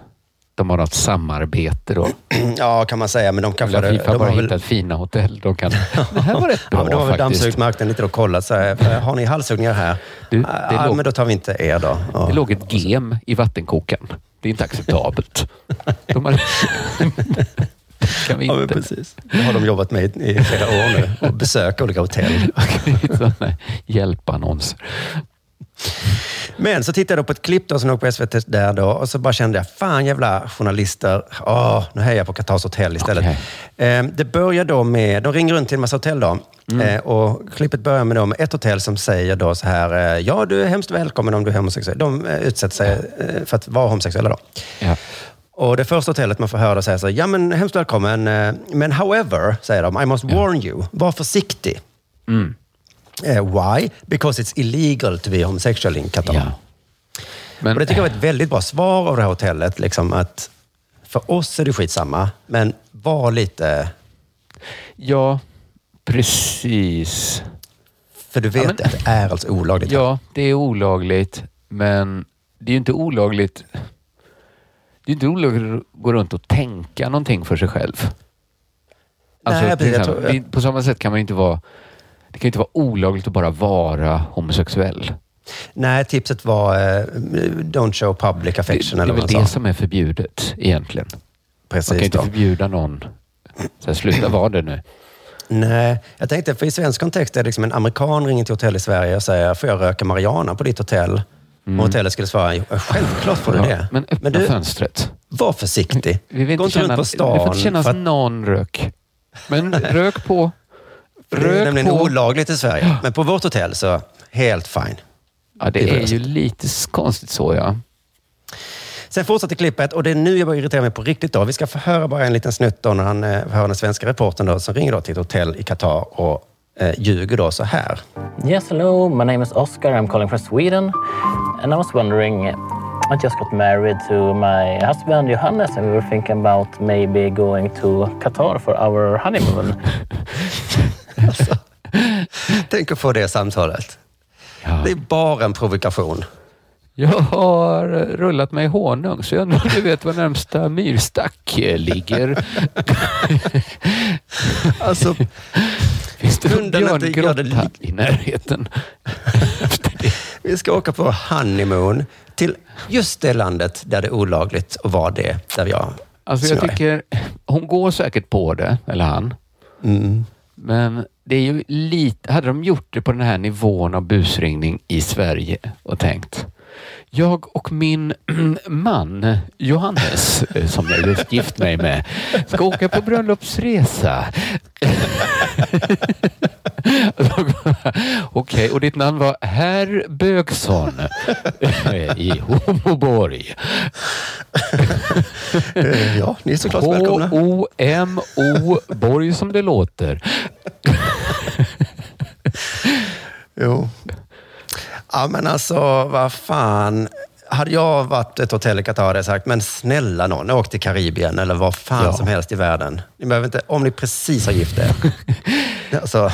De har något samarbete då. ja, kan man säga, men de kanske... Eller Fifa de bara har väl- hittat fina hotell. De kan... Det här var rätt bra Ja, men de har väl dammsugit marknaden lite och kollat. Så här, har ni halshuggningar här? Du, det ja, låg- men då tar vi inte er då. Ja. Det låg ett gem i vattenkokaren. Det är inte acceptabelt. De har... kan vi Ja, inte. precis. Det har de jobbat med i, flera år nu och besöka olika hotell. Hjälpannonser. Men så tittade jag på ett klipp då som låg på SVT där då och så bara kände jag, fan jävla journalister, Åh, nu hejar jag på Qatars hotell istället. Eh, det börjar då med, de ringer runt till en massa hotell då. Eh, och klippet börjar med, då med ett hotell som säger då så här, eh, ja du är hemskt välkommen om du är homosexuell. De eh, utsätter sig eh, för att vara homosexuella då. Ja. Och det första hotellet man får höra säger så här, ja men hemskt välkommen, eh, men however, säger de, I must warn you, var försiktig. Mm. Eh, why? Because it's illegal to be homosexual in Qatar. Ja. Men, Och det tycker jag var ett väldigt bra svar av det här hotellet. Liksom att för oss är det skitsamma, men var lite... Ja, precis. För du vet Ja, men- att det är alltså olagligt. Ja, det är olagligt, men det är ju inte olagligt. Det är inte olagligt att gå runt och tänka någonting för sig själv. Alltså, Nej, jag tror- det- På samma sätt kan man inte vara... Det kan inte vara olagligt att bara vara homosexuell. Nej, tipset var eh, don't show public Det, affection det är eller väl det som är förbjudet egentligen. Precis man kan inte då. förbjuda någon. Så här, sluta vara det nu. Nej, jag tänkte, för i svensk kontext är det liksom en amerikan ringer till hotell i Sverige och säger, får jag röka marijuana på ditt hotell? Och hotellet skulle svara, "Jo, självklart får du Mm. Ja, det. men öppna du, fönstret. var försiktig. Vi vill Gå inte inte runt på det får stan. inte kännas att någon rök. Men rök på. det är Rök nämligen på. olagligt i Sverige. Men på vårt hotell så, helt fine. Ja, det Det är är ju lite konstigt så ja. Sen fortsätter klippet och det är nu jag börjar irritera mig på riktigt. Då. Vi ska få höra bara en liten snutt då när han eh, hör den svenska reportern då, som ringer då till ett hotell i Qatar och eh, ljuger då så här. Yes, hello. My name is Oscar. I'm calling from Sweden. And I was wondering, I just got married to my husband Johannes, and we were thinking about maybe going to Qatar for our honeymoon. Tänk att få det samtalet. Det är bara en provokation. Jag har rullat mig i honung så jag undrar om du vet var närmsta myrstack ligger. alltså, Finns det någon björngrotta i närheten? Vi ska åka på honeymoon till just det landet där det är olagligt att vara det. Där jag, Alltså jag tycker, hon går säkert på det, eller han. Mm. Men det är ju lite, hade de gjort det på den här nivån av busringning i Sverige och tänkt jag och min man Johannes, eh, som jag just gift mig med, ska åka på bröllopsresa. Okej, och ditt namn var Herr Bögsson i Homoborg. Eh, Ja, ni är såklart välkomna. H-O-M-O Borg som det låter. Jo. Ja, men alltså vad fan. Hade jag varit ett hotell i Qatar hade jag sagt, men snälla någon, åk till Karibien eller vad fan Ja. som helst i världen. Ni behöver inte, om ni precis har gift er. alltså,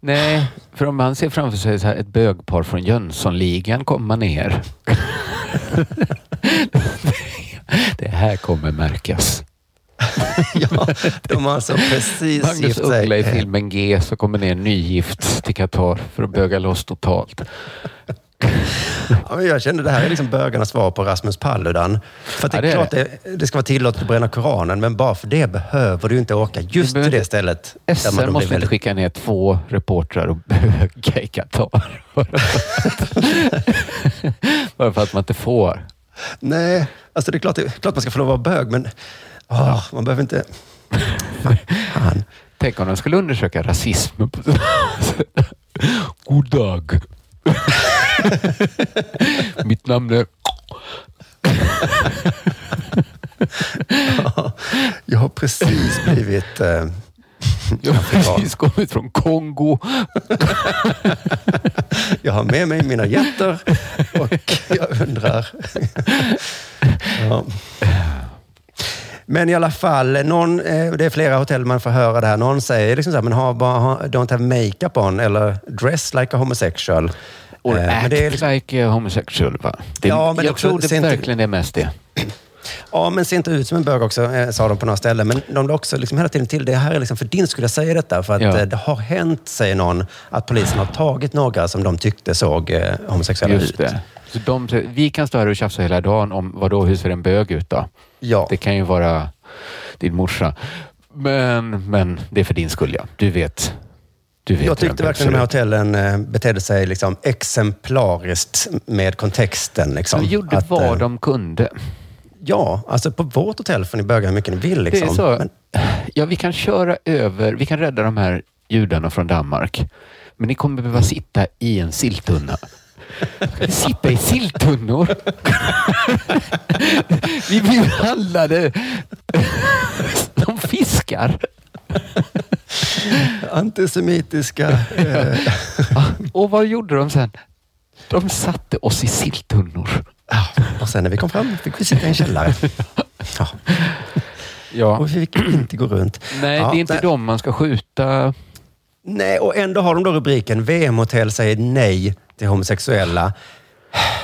Nej, för om man ser framför sig så här ett bögpar från Jönssonligan komma ner. Det här kommer märkas. ja, de har alltså precis Magnus gift sig. Uggla i filmen G så kommer ner nygift till Qatar för att böga loss totalt. Ja, men jag kände det här är liksom bögarnas svar på Rasmus Paludan. För att det Ja, det är klart det. Det, ska vara tillåtet att bränna Koranen, men bara för det behöver du inte åka just till det stället. SR då blir måste väldigt- skicka ner två reportrar och böga i Qatar. Bara för att man inte får. Nej, alltså det är klart, det är klart man ska få lov att vara bög, men åh, man behöver inte... Fan. Tänk om de skulle undersöka rasismen på God dag. Mitt namn är... Ja, jag har precis blivit... Eh, Jag har precis kommit från Kongo. jag har med mig mina getter och jag undrar... ja. Men i alla fall, någon, eh, det är flera hotell man får höra det här. Någon säger liksom så här, men ha, bara, ha, don't have makeup on eller dress like a homosexual. Or Eh, men act det är liksom- like a homosexual. Va? Det, Ja, men jag också- tror det ser inte- verkligen är mest det. Ja, men se inte ut som en bög också, eh, sa de på några ställen. Men de la också liksom hela tiden till, det här är liksom för din skulle jag säga detta. För att Ja. eh, det har hänt, säger någon, att polisen har tagit några som de tyckte såg eh, homosexuella Just ut. det. Så de, vi kan stå här och tjafsa hela dagen om vad då, hur ser en bög ut då? Ja. Det kan ju vara din morsa. Men, men det är för din skull ja. Du vet. Jag tyckte verkligen de här ser hotellen eh, betedde sig liksom exemplariskt med kontexten. Liksom. De gjorde Att, vad de kunde. Ja, alltså på vårt hotell får ni böga hur mycket ni vill. Liksom. Det är så. Men, Ja, vi kan köra över, vi kan rädda de här judarna från Danmark. Men ni kommer behöva sitta i en silltunna. Sitta i silltunnor? vi blir handlade som fiskar. antisemitiska... Eh, Och vad gjorde de sen? De satte oss i silltunnor. Och sen när vi kom fram fick vi sitta i en källare. Ja. Ja. Och vi fick inte gå runt. Nej, Ja, det är inte nej. dem man ska skjuta. Nej, och ändå har de då rubriken VM-hotell säger nej till homosexuella.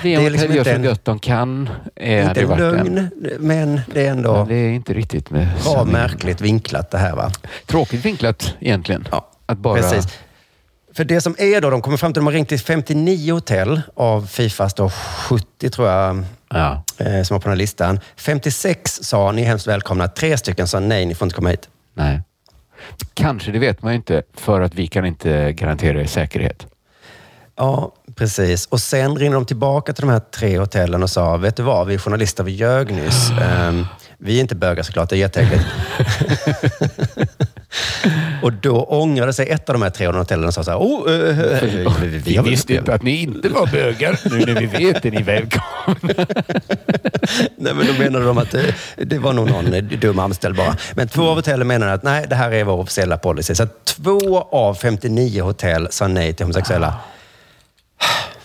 VM är liksom gör så en- gött de kan. Eh, Inte en lögn, men det är ändå Men det är inte riktigt med bra märkligt vinklat det här va? Tråkigt vinklat egentligen. Ja, Att bara... Precis. För det som är då, de kommer fram till, de har ringt till 59 hotell av Fifas då 70 tror jag, Ja. eh, som var på den här listan. 56 sa ni är hemskt välkomna, tre stycken sa nej, ni får inte komma hit. Nej. Kanske, det vet man ju inte, för att vi kan inte garantera er säkerhet. Ja, precis. Och sen ringde de tillbaka till de här tre hotellen och sa, vet du vad, vi är journalister, vi ljög nyss. Vi är inte bögar såklart, det är jätteäckligt. och då ångrade sig ett av de här tre hotellen och sa så här, oh, eh, eh, vi, vi har väl- att ni inte var bögar. Nu när vi vet är ni välkomna. Nej, men då menade de att det, det var nog någon dum anställd bara. Men två av hotellen menade att nej, det här är vår officiella policy. Så två av 59 hotell sa nej till homosexuella.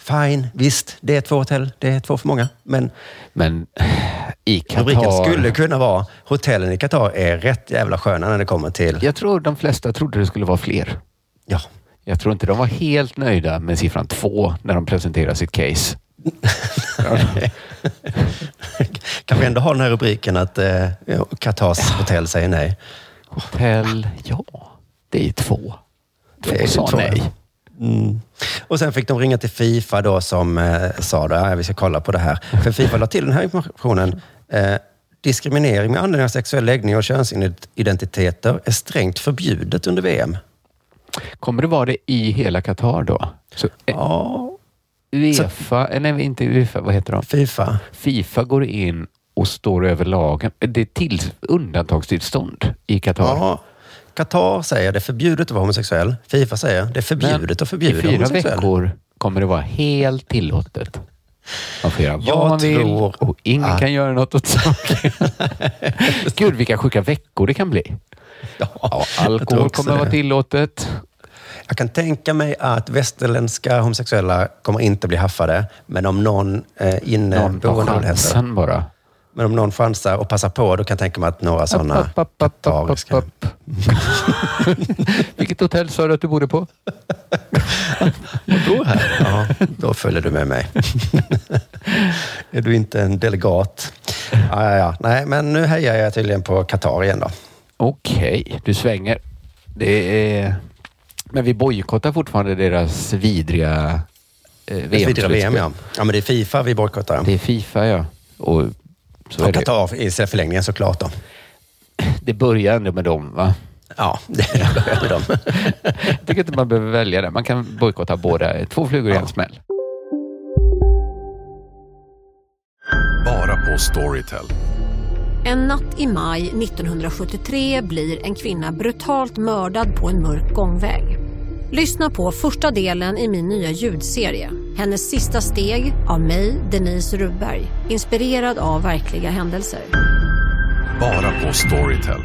Fine, visst, det är två hotell. Det är två för många. Men Men i rubriken Qatar... skulle kunna vara hotellen i Qatar är rätt jävla sköna när det kommer till... Jag tror de flesta trodde det skulle vara fler. Ja. Jag tror inte de var helt nöjda med siffran två när de presenterade sitt case. Kan vi ändå ha den här rubriken att eh, Qatars hotell säger nej? Hotell, ja. Det är två. Två sa nej. Mm. Och sen fick de ringa till Fifa då som eh, sa då, ja, vi ska kolla på det här. För Fifa la till den här informationen. Eh, diskriminering med anledning av sexuell läggning och könsidentiteter är strängt förbjudet under VM. Kommer det vara det i hela Qatar då? Så, eh, Ja, Uefa, eh, nej inte Uefa, vad heter de? Fifa. Fifa går in och står över lagen. Det är till undantagstillstånd i Qatar. Ja, Qatar säger det är förbjudet att vara homosexuell. Fifa säger det är förbjudet att I förbjuda fyra homosexuell. veckor kommer det vara helt tillåtet. Man får göra Jag vad man vill och ingen att- kan göra något åt saken. Gud, vilka sjuka veckor det kan bli. Ja, alkohol kommer att vara tillåtet. Jag kan tänka mig att västerländska homosexuella kommer inte bli haffade, men om någon eh, Någon inneboende tar håller efter- chansen bara. Men om någon chansar och passar på, då kan jag tänka mig att några sådana qatariska... Vilket hotell sa du att du bodde på? Jag bor här. Ja, då följer du med mig. är du inte en delegat? Ja, ja, ja. Nej, men nu hejar jag tydligen på Qatar igen då. Okej, du svänger. Det är... Men vi bojkottar fortfarande deras vidriga eh, vidare VM, ja. Ja, men det är Fifa vi bojkottar. Det är Fifa, ja. Och så Och det. Qatar i förlängningen såklart då. Det börjar ändå med dem, va? Ja, det börjar med dem. Jag tycker inte man behöver välja det. Man kan bojkotta båda. Två flugor i en smäll. Bara på Storytel. En natt i maj 1973 blir en kvinna brutalt mördad på en mörk gångväg. Lyssna på första delen i min nya ljudserie. Hennes sista steg av mig, Denise Rubberg. Inspirerad av verkliga händelser. Bara på Storytel.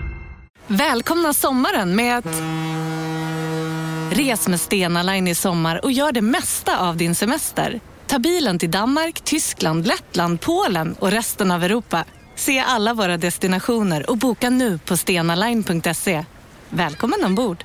Välkomna sommaren med att... Res med Stena Line i sommar och gör det mesta av din semester. Ta bilen till Danmark, Tyskland, Lettland, Polen och resten av Europa. Se alla våra destinationer och boka nu på stenaline.se. Välkommen ombord!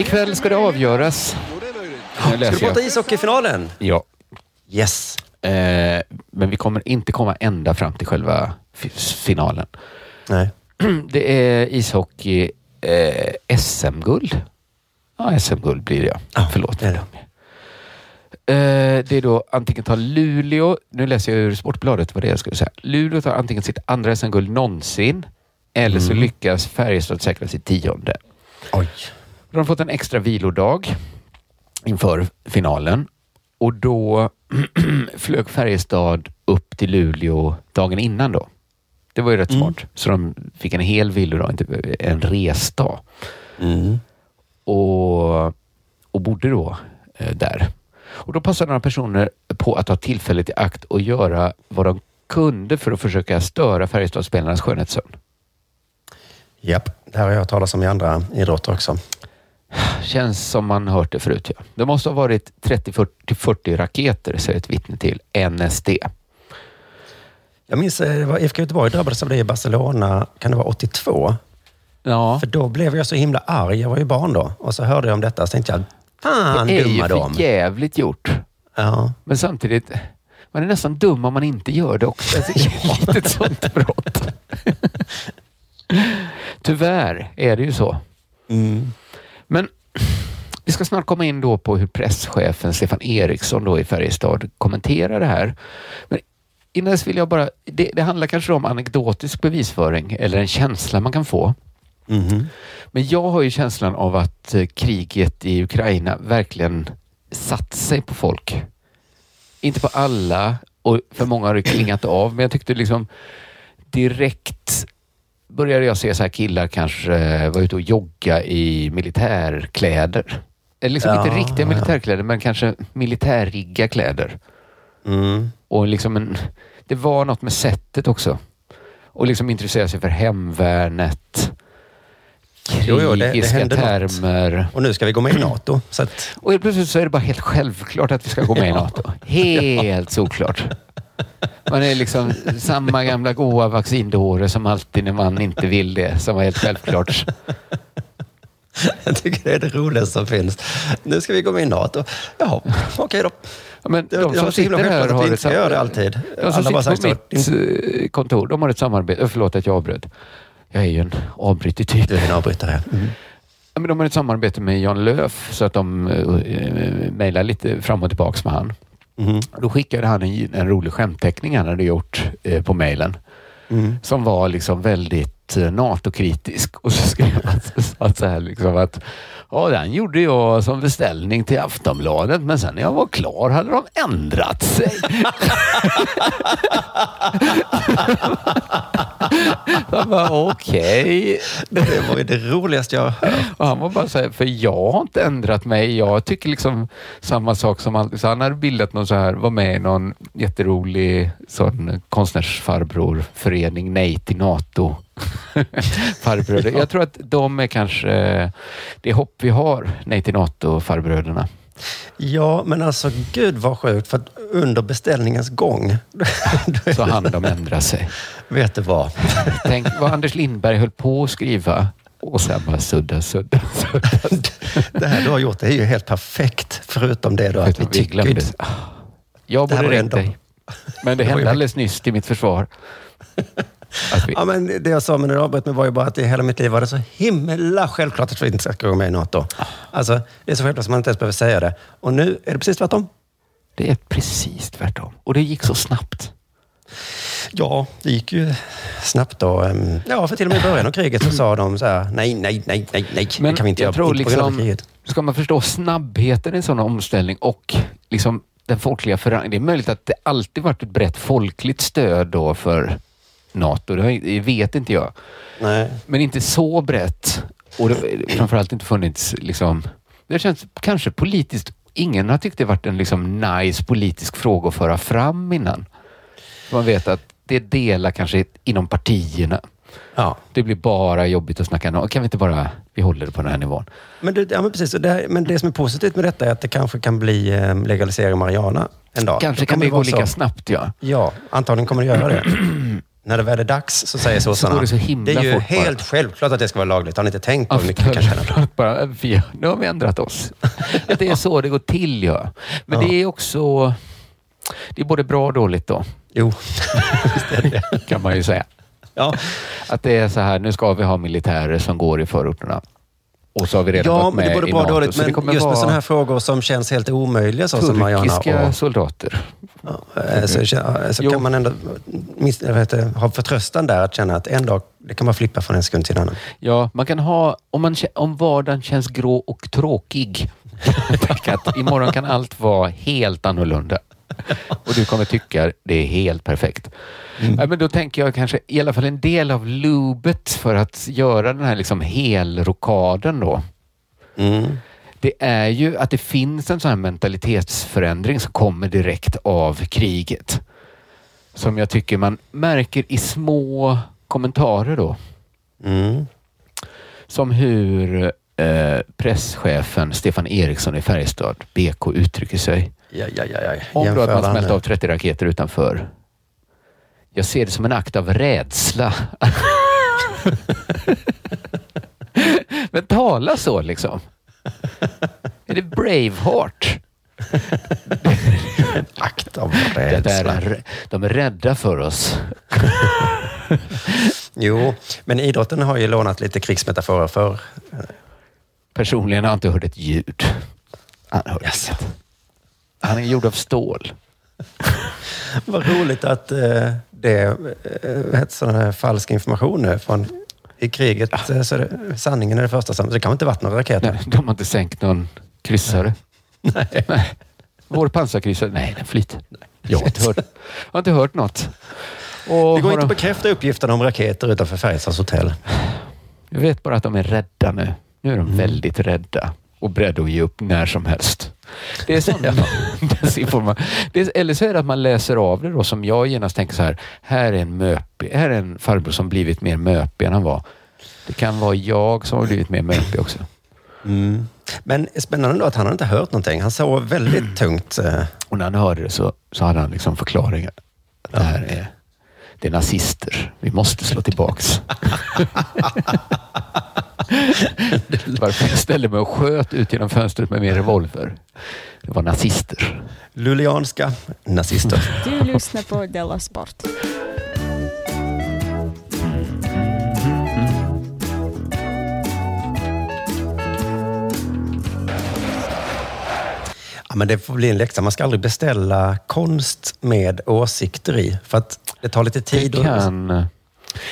Ikväll ska det avgöras. Ska du prata ishockeyfinalen? Ja. Yes. Eh, men vi kommer inte komma ända fram till själva fi- finalen. Nej. Det är ishockey eh, SM-guld. Ja, SM-guld blir det ja. Förlåt. det. Eh, det är då antingen tar Luleå, nu läser jag ur Sportbladet vad det är jag skulle säga. Luleå tar antingen sitt andra SM-guld någonsin eller så Mm. lyckas Färjestad säkra sitt tionde. Oj. De har fått en extra vilodag inför finalen och då flög Färjestad upp till Luleå dagen innan då. Det var ju rätt Mm. smart. Så de fick en hel vilodag, inte en resdag. Mm. Och, och bodde då eh, där. Och då passade några personer på att ta tillfället i akt och göra vad de kunde för att försöka störa Färjestadsspelarnas skönhetssömn. Japp, det här har jag hört talas om i andra idrotter också. Känns som man hört det förut. Ja. Det måste ha varit 30-40 raketer, säger ett vittne till NSD. Jag minns eh, det var IFK Göteborg drabbades av det i Barcelona, kan det vara 82? Ja. För då blev jag så himla arg, jag var ju barn då. Och så hörde jag om detta och så tänkte jag, fan det är dumma ju dem. för jävligt gjort. Ja. Men samtidigt, man är nästan dum om man inte gör det också. Alltså, ett litet sånt brott. Tyvärr är det ju så. Mm. Men vi ska snart komma in då på hur presschefen Stefan Eriksson då i Färjestad kommenterar det här. Men innan dess vill jag bara, det, det handlar kanske om anekdotisk bevisföring eller en känsla man kan få. Mhm. Men jag har ju känslan av att eh, kriget i Ukraina verkligen satt sig på folk. Inte på alla och för många har det klingat av, men jag tyckte liksom direkt började jag se så här killar kanske eh, var ute och jogga i militärkläder. Eller liksom Ja, inte riktiga ja. militärkläder, men kanske militärrigga kläder. Mm. Och liksom en, det var något med sättet också. Och liksom intressera sig för hemvärnet, Jo, jo, det- det krigiska hände något. termer. Och nu ska vi gå med i NATO. Så att, Och helt plötsligt så är det bara helt självklart att vi ska gå med i NATO. Helt såklart. Man är liksom samma gamla goa vaccindåre som alltid när man inte vill det, som var helt självklart. jag tycker det är det roligaste som finns. Nu ska vi gå med i NATO. Jaha, okej då. Ja, men de var som så himla sitter här att har vi ett ska sam- göra det alltid. De som Alla sitter på mitt eh, kontor, de har ett samarbete. eh, Förlåt att jag avbröt. Jag är ju en avbrytig typ. Du är en avbrytare. Mm. Ja, men de har ett samarbete med Jan Löf så att de uh, mejlar lite fram och tillbaks med han. Då skickade han en, en rolig skämtteckning han hade gjort eh, på mejlen. Mm. Som var liksom väldigt eh, NATO-kritisk. Och så skrev han så, så här liksom att Ja, den gjorde jag som beställning till Aftonbladet men sen när jag var klar hade de ändrat sig. Jag bara, okej. Det var ju det roligaste jag hört. Och han var bara så här, för jag har inte ändrat mig. Jag tycker liksom samma sak som alltid. Så han hade bildat någon så här, var med i någon jätterolig sån konstnärsfarbrorförening, Nej till NATO. Farbröder. Jag tror att de är kanske det hopp vi har, Nej till NATO-farbröderna. Ja, men alltså gud vad sjukt. För att under beställningens gång. Så han de ändra sig. Vet du vad? Tänk vad Anders Lindberg höll på att skriva och sen bara sudda, sudda, sudda. Det här du har gjort det är ju helt perfekt. Förutom det då att vi Vi tycker... glömde. Jag borde ringt dig. Men det hände alldeles nyss till mitt försvar. Vi, Ja, men det jag sa med mig var ju bara att i hela mitt liv var det så himla självklart att vi inte ska gå med i NATO. Alltså, det är så självklart att man inte ens behöver säga det. Och nu är det precis tvärtom. det är precis tvärtom. Och det gick så snabbt. Ja, det gick ju snabbt då. Ehm, Ja, för till och med i början av kriget så sa de så här, nej, nej, nej, nej, nej. Men det kan vi inte jag göra. tror inte liksom, kriget. ska man förstå snabbheten i en sån omställning och liksom den folkliga förankringen. Det är möjligt att det alltid varit ett brett folkligt stöd då för NATO. Det vet inte jag. Nej. Men inte så brett. Och det framförallt inte funnits liksom... Det känns kanske politiskt... Ingen har tyckt det varit en liksom nice politisk fråga att föra fram innan. Man vet att det delar kanske inom partierna. Ja. Det blir bara jobbigt att snacka. nå- Kan vi inte bara... Vi håller det på den här nivån. Men det, ja, men precis. Det, här- men det som är positivt med detta är att det kanske kan bli eh, legalisering av marijuana en dag. Kanske kan det gå lika snabbt, ja. Ja, antagligen kommer det göra det. När det väl är dags så säger sossarna. går det så himla det är ju fort bara. helt självklart att det ska vara lagligt. Har ni inte tänkt på hur mycket vi kan tjäna? Aftonbladet bara, vi, nu har vi ändrat oss. Att det är så det går till, ja. Men Ja. det är också... Det är både bra och dåligt då. Jo, visst är det. kan man ju säga. Ja. Att det är så här, nu ska vi ha militärer som går i förorterna. Och så har vi redan Ja, gått men det med både i bra NATO. dåligt. så Men just med sådana här frågor som känns helt omöjliga, så som Mariana turkiska och... soldater. Eh, Så, så Jo. kan man ändå vet, inte, ha förtröstan där att känna att en dag, det kan man flippa från en sekund till en annan. Ja, man kan ha, om, man, om vardagen känns grå och tråkig, imorgon kan allt vara helt annorlunda. Och du kommer tycka det är helt perfekt. Ja, men då tänker jag kanske i alla fall en del av lubet för att göra den här liksom helrokaden då. Mm. det är ju att det finns en sån här mentalitetsförändring som kommer direkt av kriget. Som jag tycker man märker i små kommentarer då. Mm. Som hur eh, presschefen Stefan Eriksson i Färjestad, BK, uttrycker sig. Ja, ja, ja, ja. Om då att man han smält nu. av 30 raketer utanför. Jag ser det som en akt av rädsla. Men tala så liksom. Är det Braveheart? En akt av rädsla. är, de är rädda för oss. Jo, men idrotten har ju lånat lite krigsmetaforer för. Personligen har jag inte hört ett ljud. Han, hör inget. Han är gjord av stål. Vad roligt att eh, det eh, här falsk information nu från i kriget. eh, Så det, sanningen är det första som... Det kan inte varit några raketer. Nej, de har inte sänkt någon kryssare. Nej. Vår pansarkryssare, nej den flyter. Jag har inte hört, jag har inte hört något. Och Det går inte att de- bekräfta uppgifterna om raketer utanför Färjestads hotell. Jag vet bara att de är rädda nu. Nu är Mm. de väldigt rädda och beredda att ge upp när som helst. Det är sån desinforma- det är, Eller så är det att man läser av det då som jag genast tänker så här. Här är en möpig, här är en farbror som blivit mer möpig än han var. Det kan vara jag som har blivit mer möpig också. Mm. Men spännande då att han har inte hört någonting. Han sov väldigt tungt. eh. Och när han hörde det så, så hade han liksom förklaringar. Att Det här är, det är nazister. Vi måste slå tillbaks. Varför jag ställde mig och sköt ut genom fönstret med min revolver. Det var nazister. Luleanska nazister. Du lyssnar på Della Sport. Ja, men det får bli en läxa. Man ska aldrig beställa konst med åsikter i. För att det tar lite Det tid. och- kan,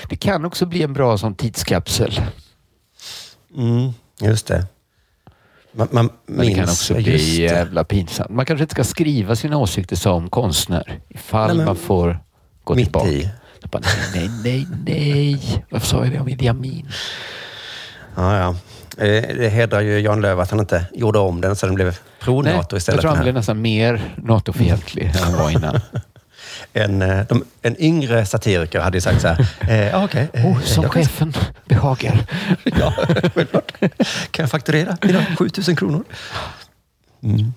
det kan också bli en bra som tidskapsel. Mm, just det. Man, man Men det kan också bli jävla pinsamt. Man kanske inte ska skriva sina åsikter som konstnär. Ifall Nej, man får gå Mitt tillbaka. i. Bara, nej, nej, nej. Varför sa jag det om Idi Amin? Ja, ja. Eh, Det hedrar ju Jan Lööf att han inte gjorde om den så den blev Nej, pro-NATO jag istället. tror han blev nästan mer NATO-fientlig än han var innan. En, eh, de, en yngre satiriker hade ju sagt så här. Eh, ja, okej. eh, Oh, som jag kan- chefen behagar. Ja, självklart. Kan jag fakturera mina 7000 kronor? Mm.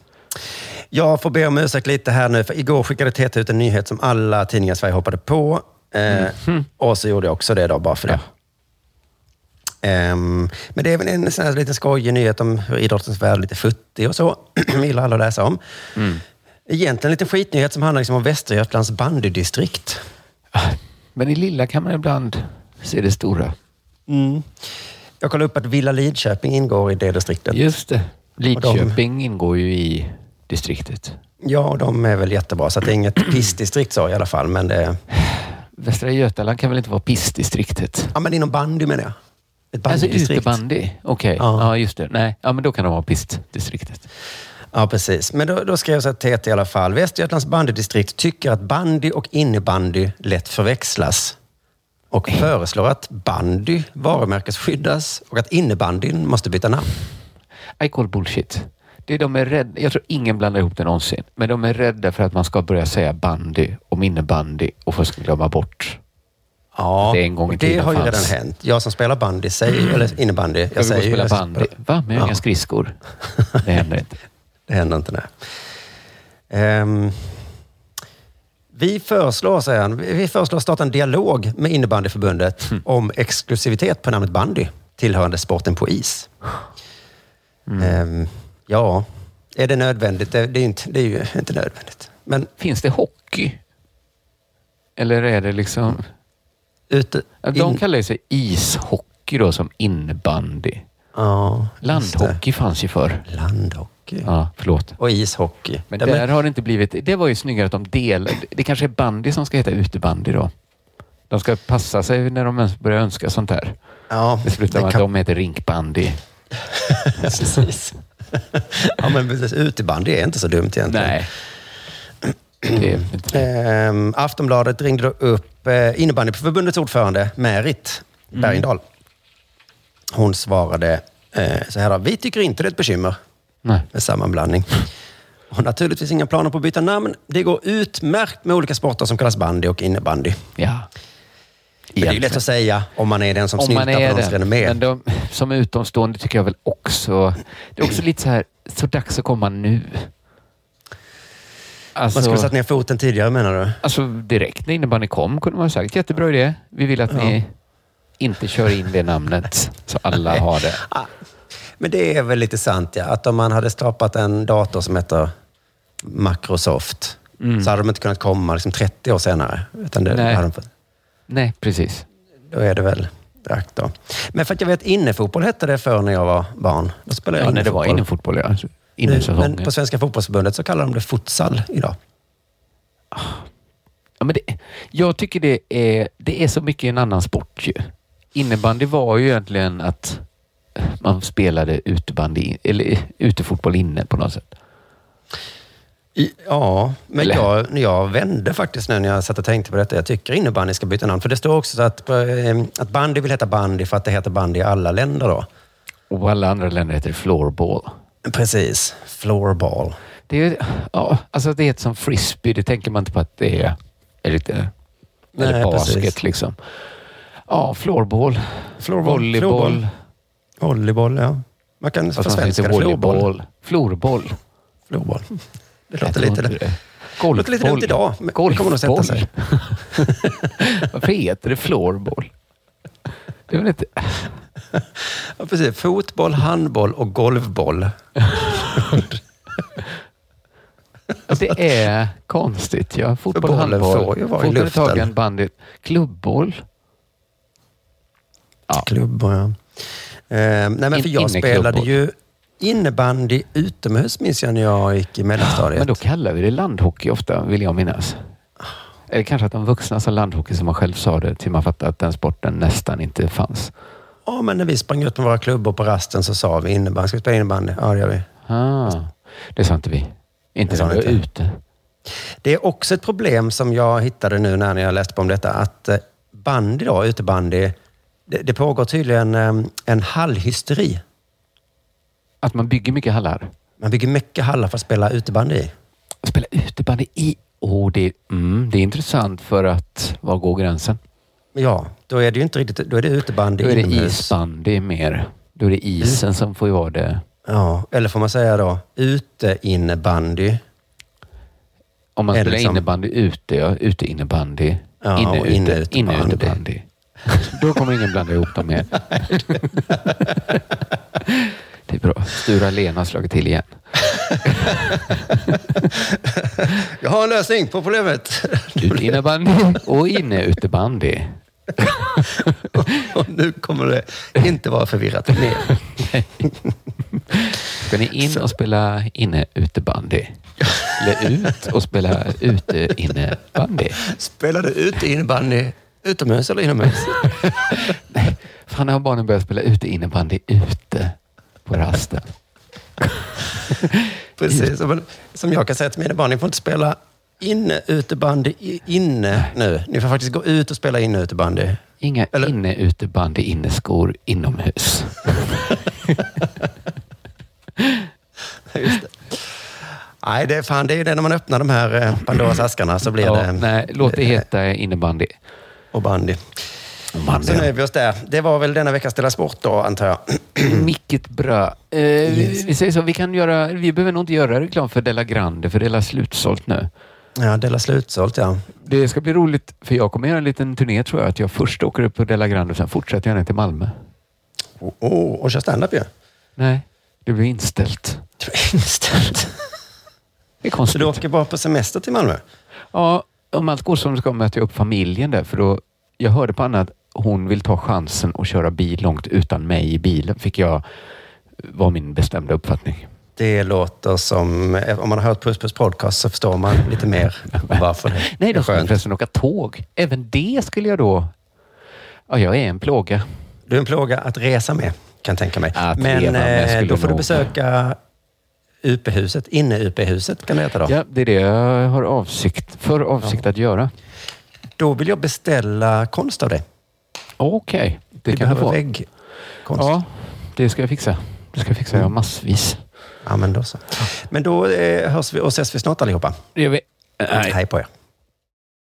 Jag får be om ursäkt lite här nu, för igår skickade TT ut en nyhet som alla tidningar i Sverige hoppade på. Eh, Och så gjorde jag också det då, bara för det. Ehm, men det är väl en sån här liten skojig nyhet om hur idrottens värld är lite futtig och så. gillar alla att läsa om. Egentligen en liten skitnyhet som handlar liksom om Västergötlands bandydistrikt. Men i lilla kan man ibland se det stora. Mm. Jag kollade upp att Villa Lidköping ingår i det distriktet. Just det. Och de- Lidköping ingår ju i distriktet. Ja, de är väl jättebra. Så det är inget pissdistrikt så i alla fall. Men det. Västra Götaland kan väl inte vara pissdistriktet? Ja, men inom bandy menar jag. Ett Alltså bandydistrikt. utebandy? Okej, Ja. ja. just det. Nej, ja, men då kan de vara pissdistriktet. Ja, precis. Men då, då skrev så TT i alla fall. Västergötlands bandydistrikt tycker att bandy och innebandy lätt förväxlas och föreslår att bandy varumärkesskyddas och att innebandyn måste byta namn. I call bullshit. Det är de är rädda. Jag tror ingen blandar ihop det någonsin. Men de är rädda för att man ska börja säga bandy om innebandy och få glömma bort. Ja, Det en gång i det har ju fanns. redan hänt. Jag som spelar bandy, säger, eller innebandy, jag Jag säger spela bandy. Va? Men jag har Ja. inga skridskor. Det händer inte. Det händer inte, nej. Ehm, vi föreslår, säger han, vi föreslår att starta en dialog med innebandyförbundet Hmm. om exklusivitet på namnet bandy, tillhörande sporten på is. Hmm. Ehm, ja, är det nödvändigt? Det, det, är inte, det är ju inte nödvändigt. Men Finns det hockey? Eller är det liksom... ute, De in- kallar sig ishockey då som innebandy. Ja. Landhockey fanns ju förr. Landhockey. Ja, förlåt. Och ishockey. Men Ja, där har det inte blivit... Det var ju snyggare att de delade. Det kanske är bandy som ska heta utebandy då. De ska passa sig när de ens börjar önska sånt där. Ja, Det slutar med att de heter rinkbandy. precis. ja, men precis, utebandy är inte så dumt egentligen. Nej. Det är inte Ehm, Aftonbladet ringde då upp eh, innebandyförbundets ordförande Märit Bergendahl. Hon svarade eh, så här. Vi tycker inte det är ett bekymmer Nej. Med sammanblandning. Och naturligtvis inga planer på att byta namn. Det går utmärkt med olika sporter som kallas bandy och innebandy. Ja. Det är ju lätt att säga om man är den som snyltar på någons renommé. Men de, som utomstående tycker jag väl också... Det är också lite så här, så dags att komma nu. Alltså, Man skulle ha satt ner foten tidigare menar du? Alltså direkt när innebandy kom kunde man ha sagt jättebra idé. Vi vill att ni inte kör in det namnet så alla har det. Men det är väl lite sant ja. Att om man hade skapat en dator som heter Microsoft Mm. så hade de inte kunnat komma liksom 30 år senare. Utan det Nej. de Nej, precis. då är det väl rakt då. Men för att jag vet innefotboll hette det förr när jag var barn. Då spelade jag Ja, när det var innefotboll. innefotboll, ja. Nu- Innesäsongen. Men på Svenska fotbollsförbundet så kallar de det futsal idag. Ja, men det, jag tycker det är, det är så mycket en annan sport ju. Innebandy var ju egentligen att man spelade utebandy, eller utefotboll inne på något sätt. I, ja, men Eller? jag, jag vände faktiskt nu när jag satt och tänkte på detta. Jag tycker innebandy ska byta namn. För det står också så att, eh, att bandy vill heta bandy för att det heter bandy i alla länder då. Och alla andra länder heter det floorball. Precis. Floorball. Det är, ja, alltså det är ett som frisbee, det tänker man inte på att det är, är lite, eller Nej, basket precis. liksom. Ja, floorball, Floorball, volleyboll. floorball. Volleyboll, ja. Man kan Fast det. Floorball. Florboll. Floorball. Det låter lite, det. låter lite dumt Golfboll. idag, men det kommer nog sätta sig. Varför heter det floorball? Det är väl inte... Ja, precis. Fotboll, handboll och golfboll. Det är konstigt. Ja. Fotboll, handboll, fotboll tagen, bandyt, klubbboll. Klubbor, ja. Eh, nej, men In- för jag inneklubbor. spelade ju innebandy utomhus minns jag när jag gick i mellanstadiet. Men då kallar vi det landhockey ofta, vill jag minnas. Eller kanske att de vuxna sa landhockey som man själv sa det till man fattade att den sporten nästan inte fanns. Ja, men när vi sprang ut med våra klubbor på rasten så sa vi innebandy. Ska vi spela innebandy? Ja, det gör vi. Ah, det sa inte vi. Inte när vi var ute. Det är också ett problem som jag hittade nu när jag läste på om detta, att eh, bandy då, utebandy, det, det pågår tydligen eh, en hallhysteri. Att man bygger mycket hallar? Man bygger mycket hallar för att spela utebandy i. Spela utebandy i? Oh, det, mm, det är intressant för att var går gränsen? Ja, då är det ju inte riktigt, då är det utebandy Då är det inomhus. isbandy mer. Då är det isen som får vara det. Ja, eller får man säga då ute-innebandy. Om man spelar liksom- innebandy ute, ja. Ute innebandy. Ja, inne, ute, inne inne utebandy. Då kommer ingen blanda ihop dem mer. Det är bra. Stura Lena har slagit till igen. Jag har en lösning på problemet. Ute innebandy och inne utebandy. Och nu kommer det inte vara förvirrat mer. Ska ni in och spela inne utebandy? Eller ut och spela ute innebandy? Spelar du ute-innebandy utomhus eller inomhus? Fan, har barnen börjat spela ute innebandy ute på rasten? Precis. Som- Som jag kan säga till mina barn, ni får inte spela inne utebandy inne nu. Ni får faktiskt gå ut och spela inne utebandy. Inga inne utebandy inneskor inomhus. Just det. Nej, det är fan det är det när man öppnar de här eh, Pandoras askarna så blir Ja, det... nej, låt det heta innebandy. Och bandy. bandy. Så nöjer vi oss där. Det var väl denna veckas Dela Sport då, antar jag. Mycket bra. Eh, vi, vi säger så, vi kan göra, vi behöver nog inte göra reklam för Della Grande, för det är slutsålt nu. Ja, Dela slutsålt, ja. Det ska bli roligt, för jag kommer göra en liten turné tror jag. Att jag först åker upp på Della Grande och sen fortsätter jag ner till Malmö. Oh, oh, och kör standup ju. Nej, det blir inställt. Inställt. Det är konstigt. Så du åker bara på semester till Malmö? Ja, om allt går som det ska möter jag upp familjen där. För då, jag hörde på Anna att hon vill ta chansen och köra bil långt utan mig i bilen. Fick jag, var min bestämda uppfattning. Det låter som, om man har hört Puss Puss podcast så förstår man lite mer varför det Nej, är de skulle skönt. förresten åka tåg. Även det skulle jag då... Ja, jag är en plåga. Du är en plåga att resa med, kan jag tänka mig. Att Men eh, då får du besöka UP-huset, inne-UP-huset kan det heta då. Ja, det är det jag har avsikt, för avsikt att göra. Då vill jag beställa konst av dig. Okej, det Vi kan du få. väggkonst. Ja, det ska jag fixa. Det ska jag fixa. Jag har massvis. Ja, men då så. Men då eh, hörs vi och ses vi snart allihopa. Det gör vi. Hej på er.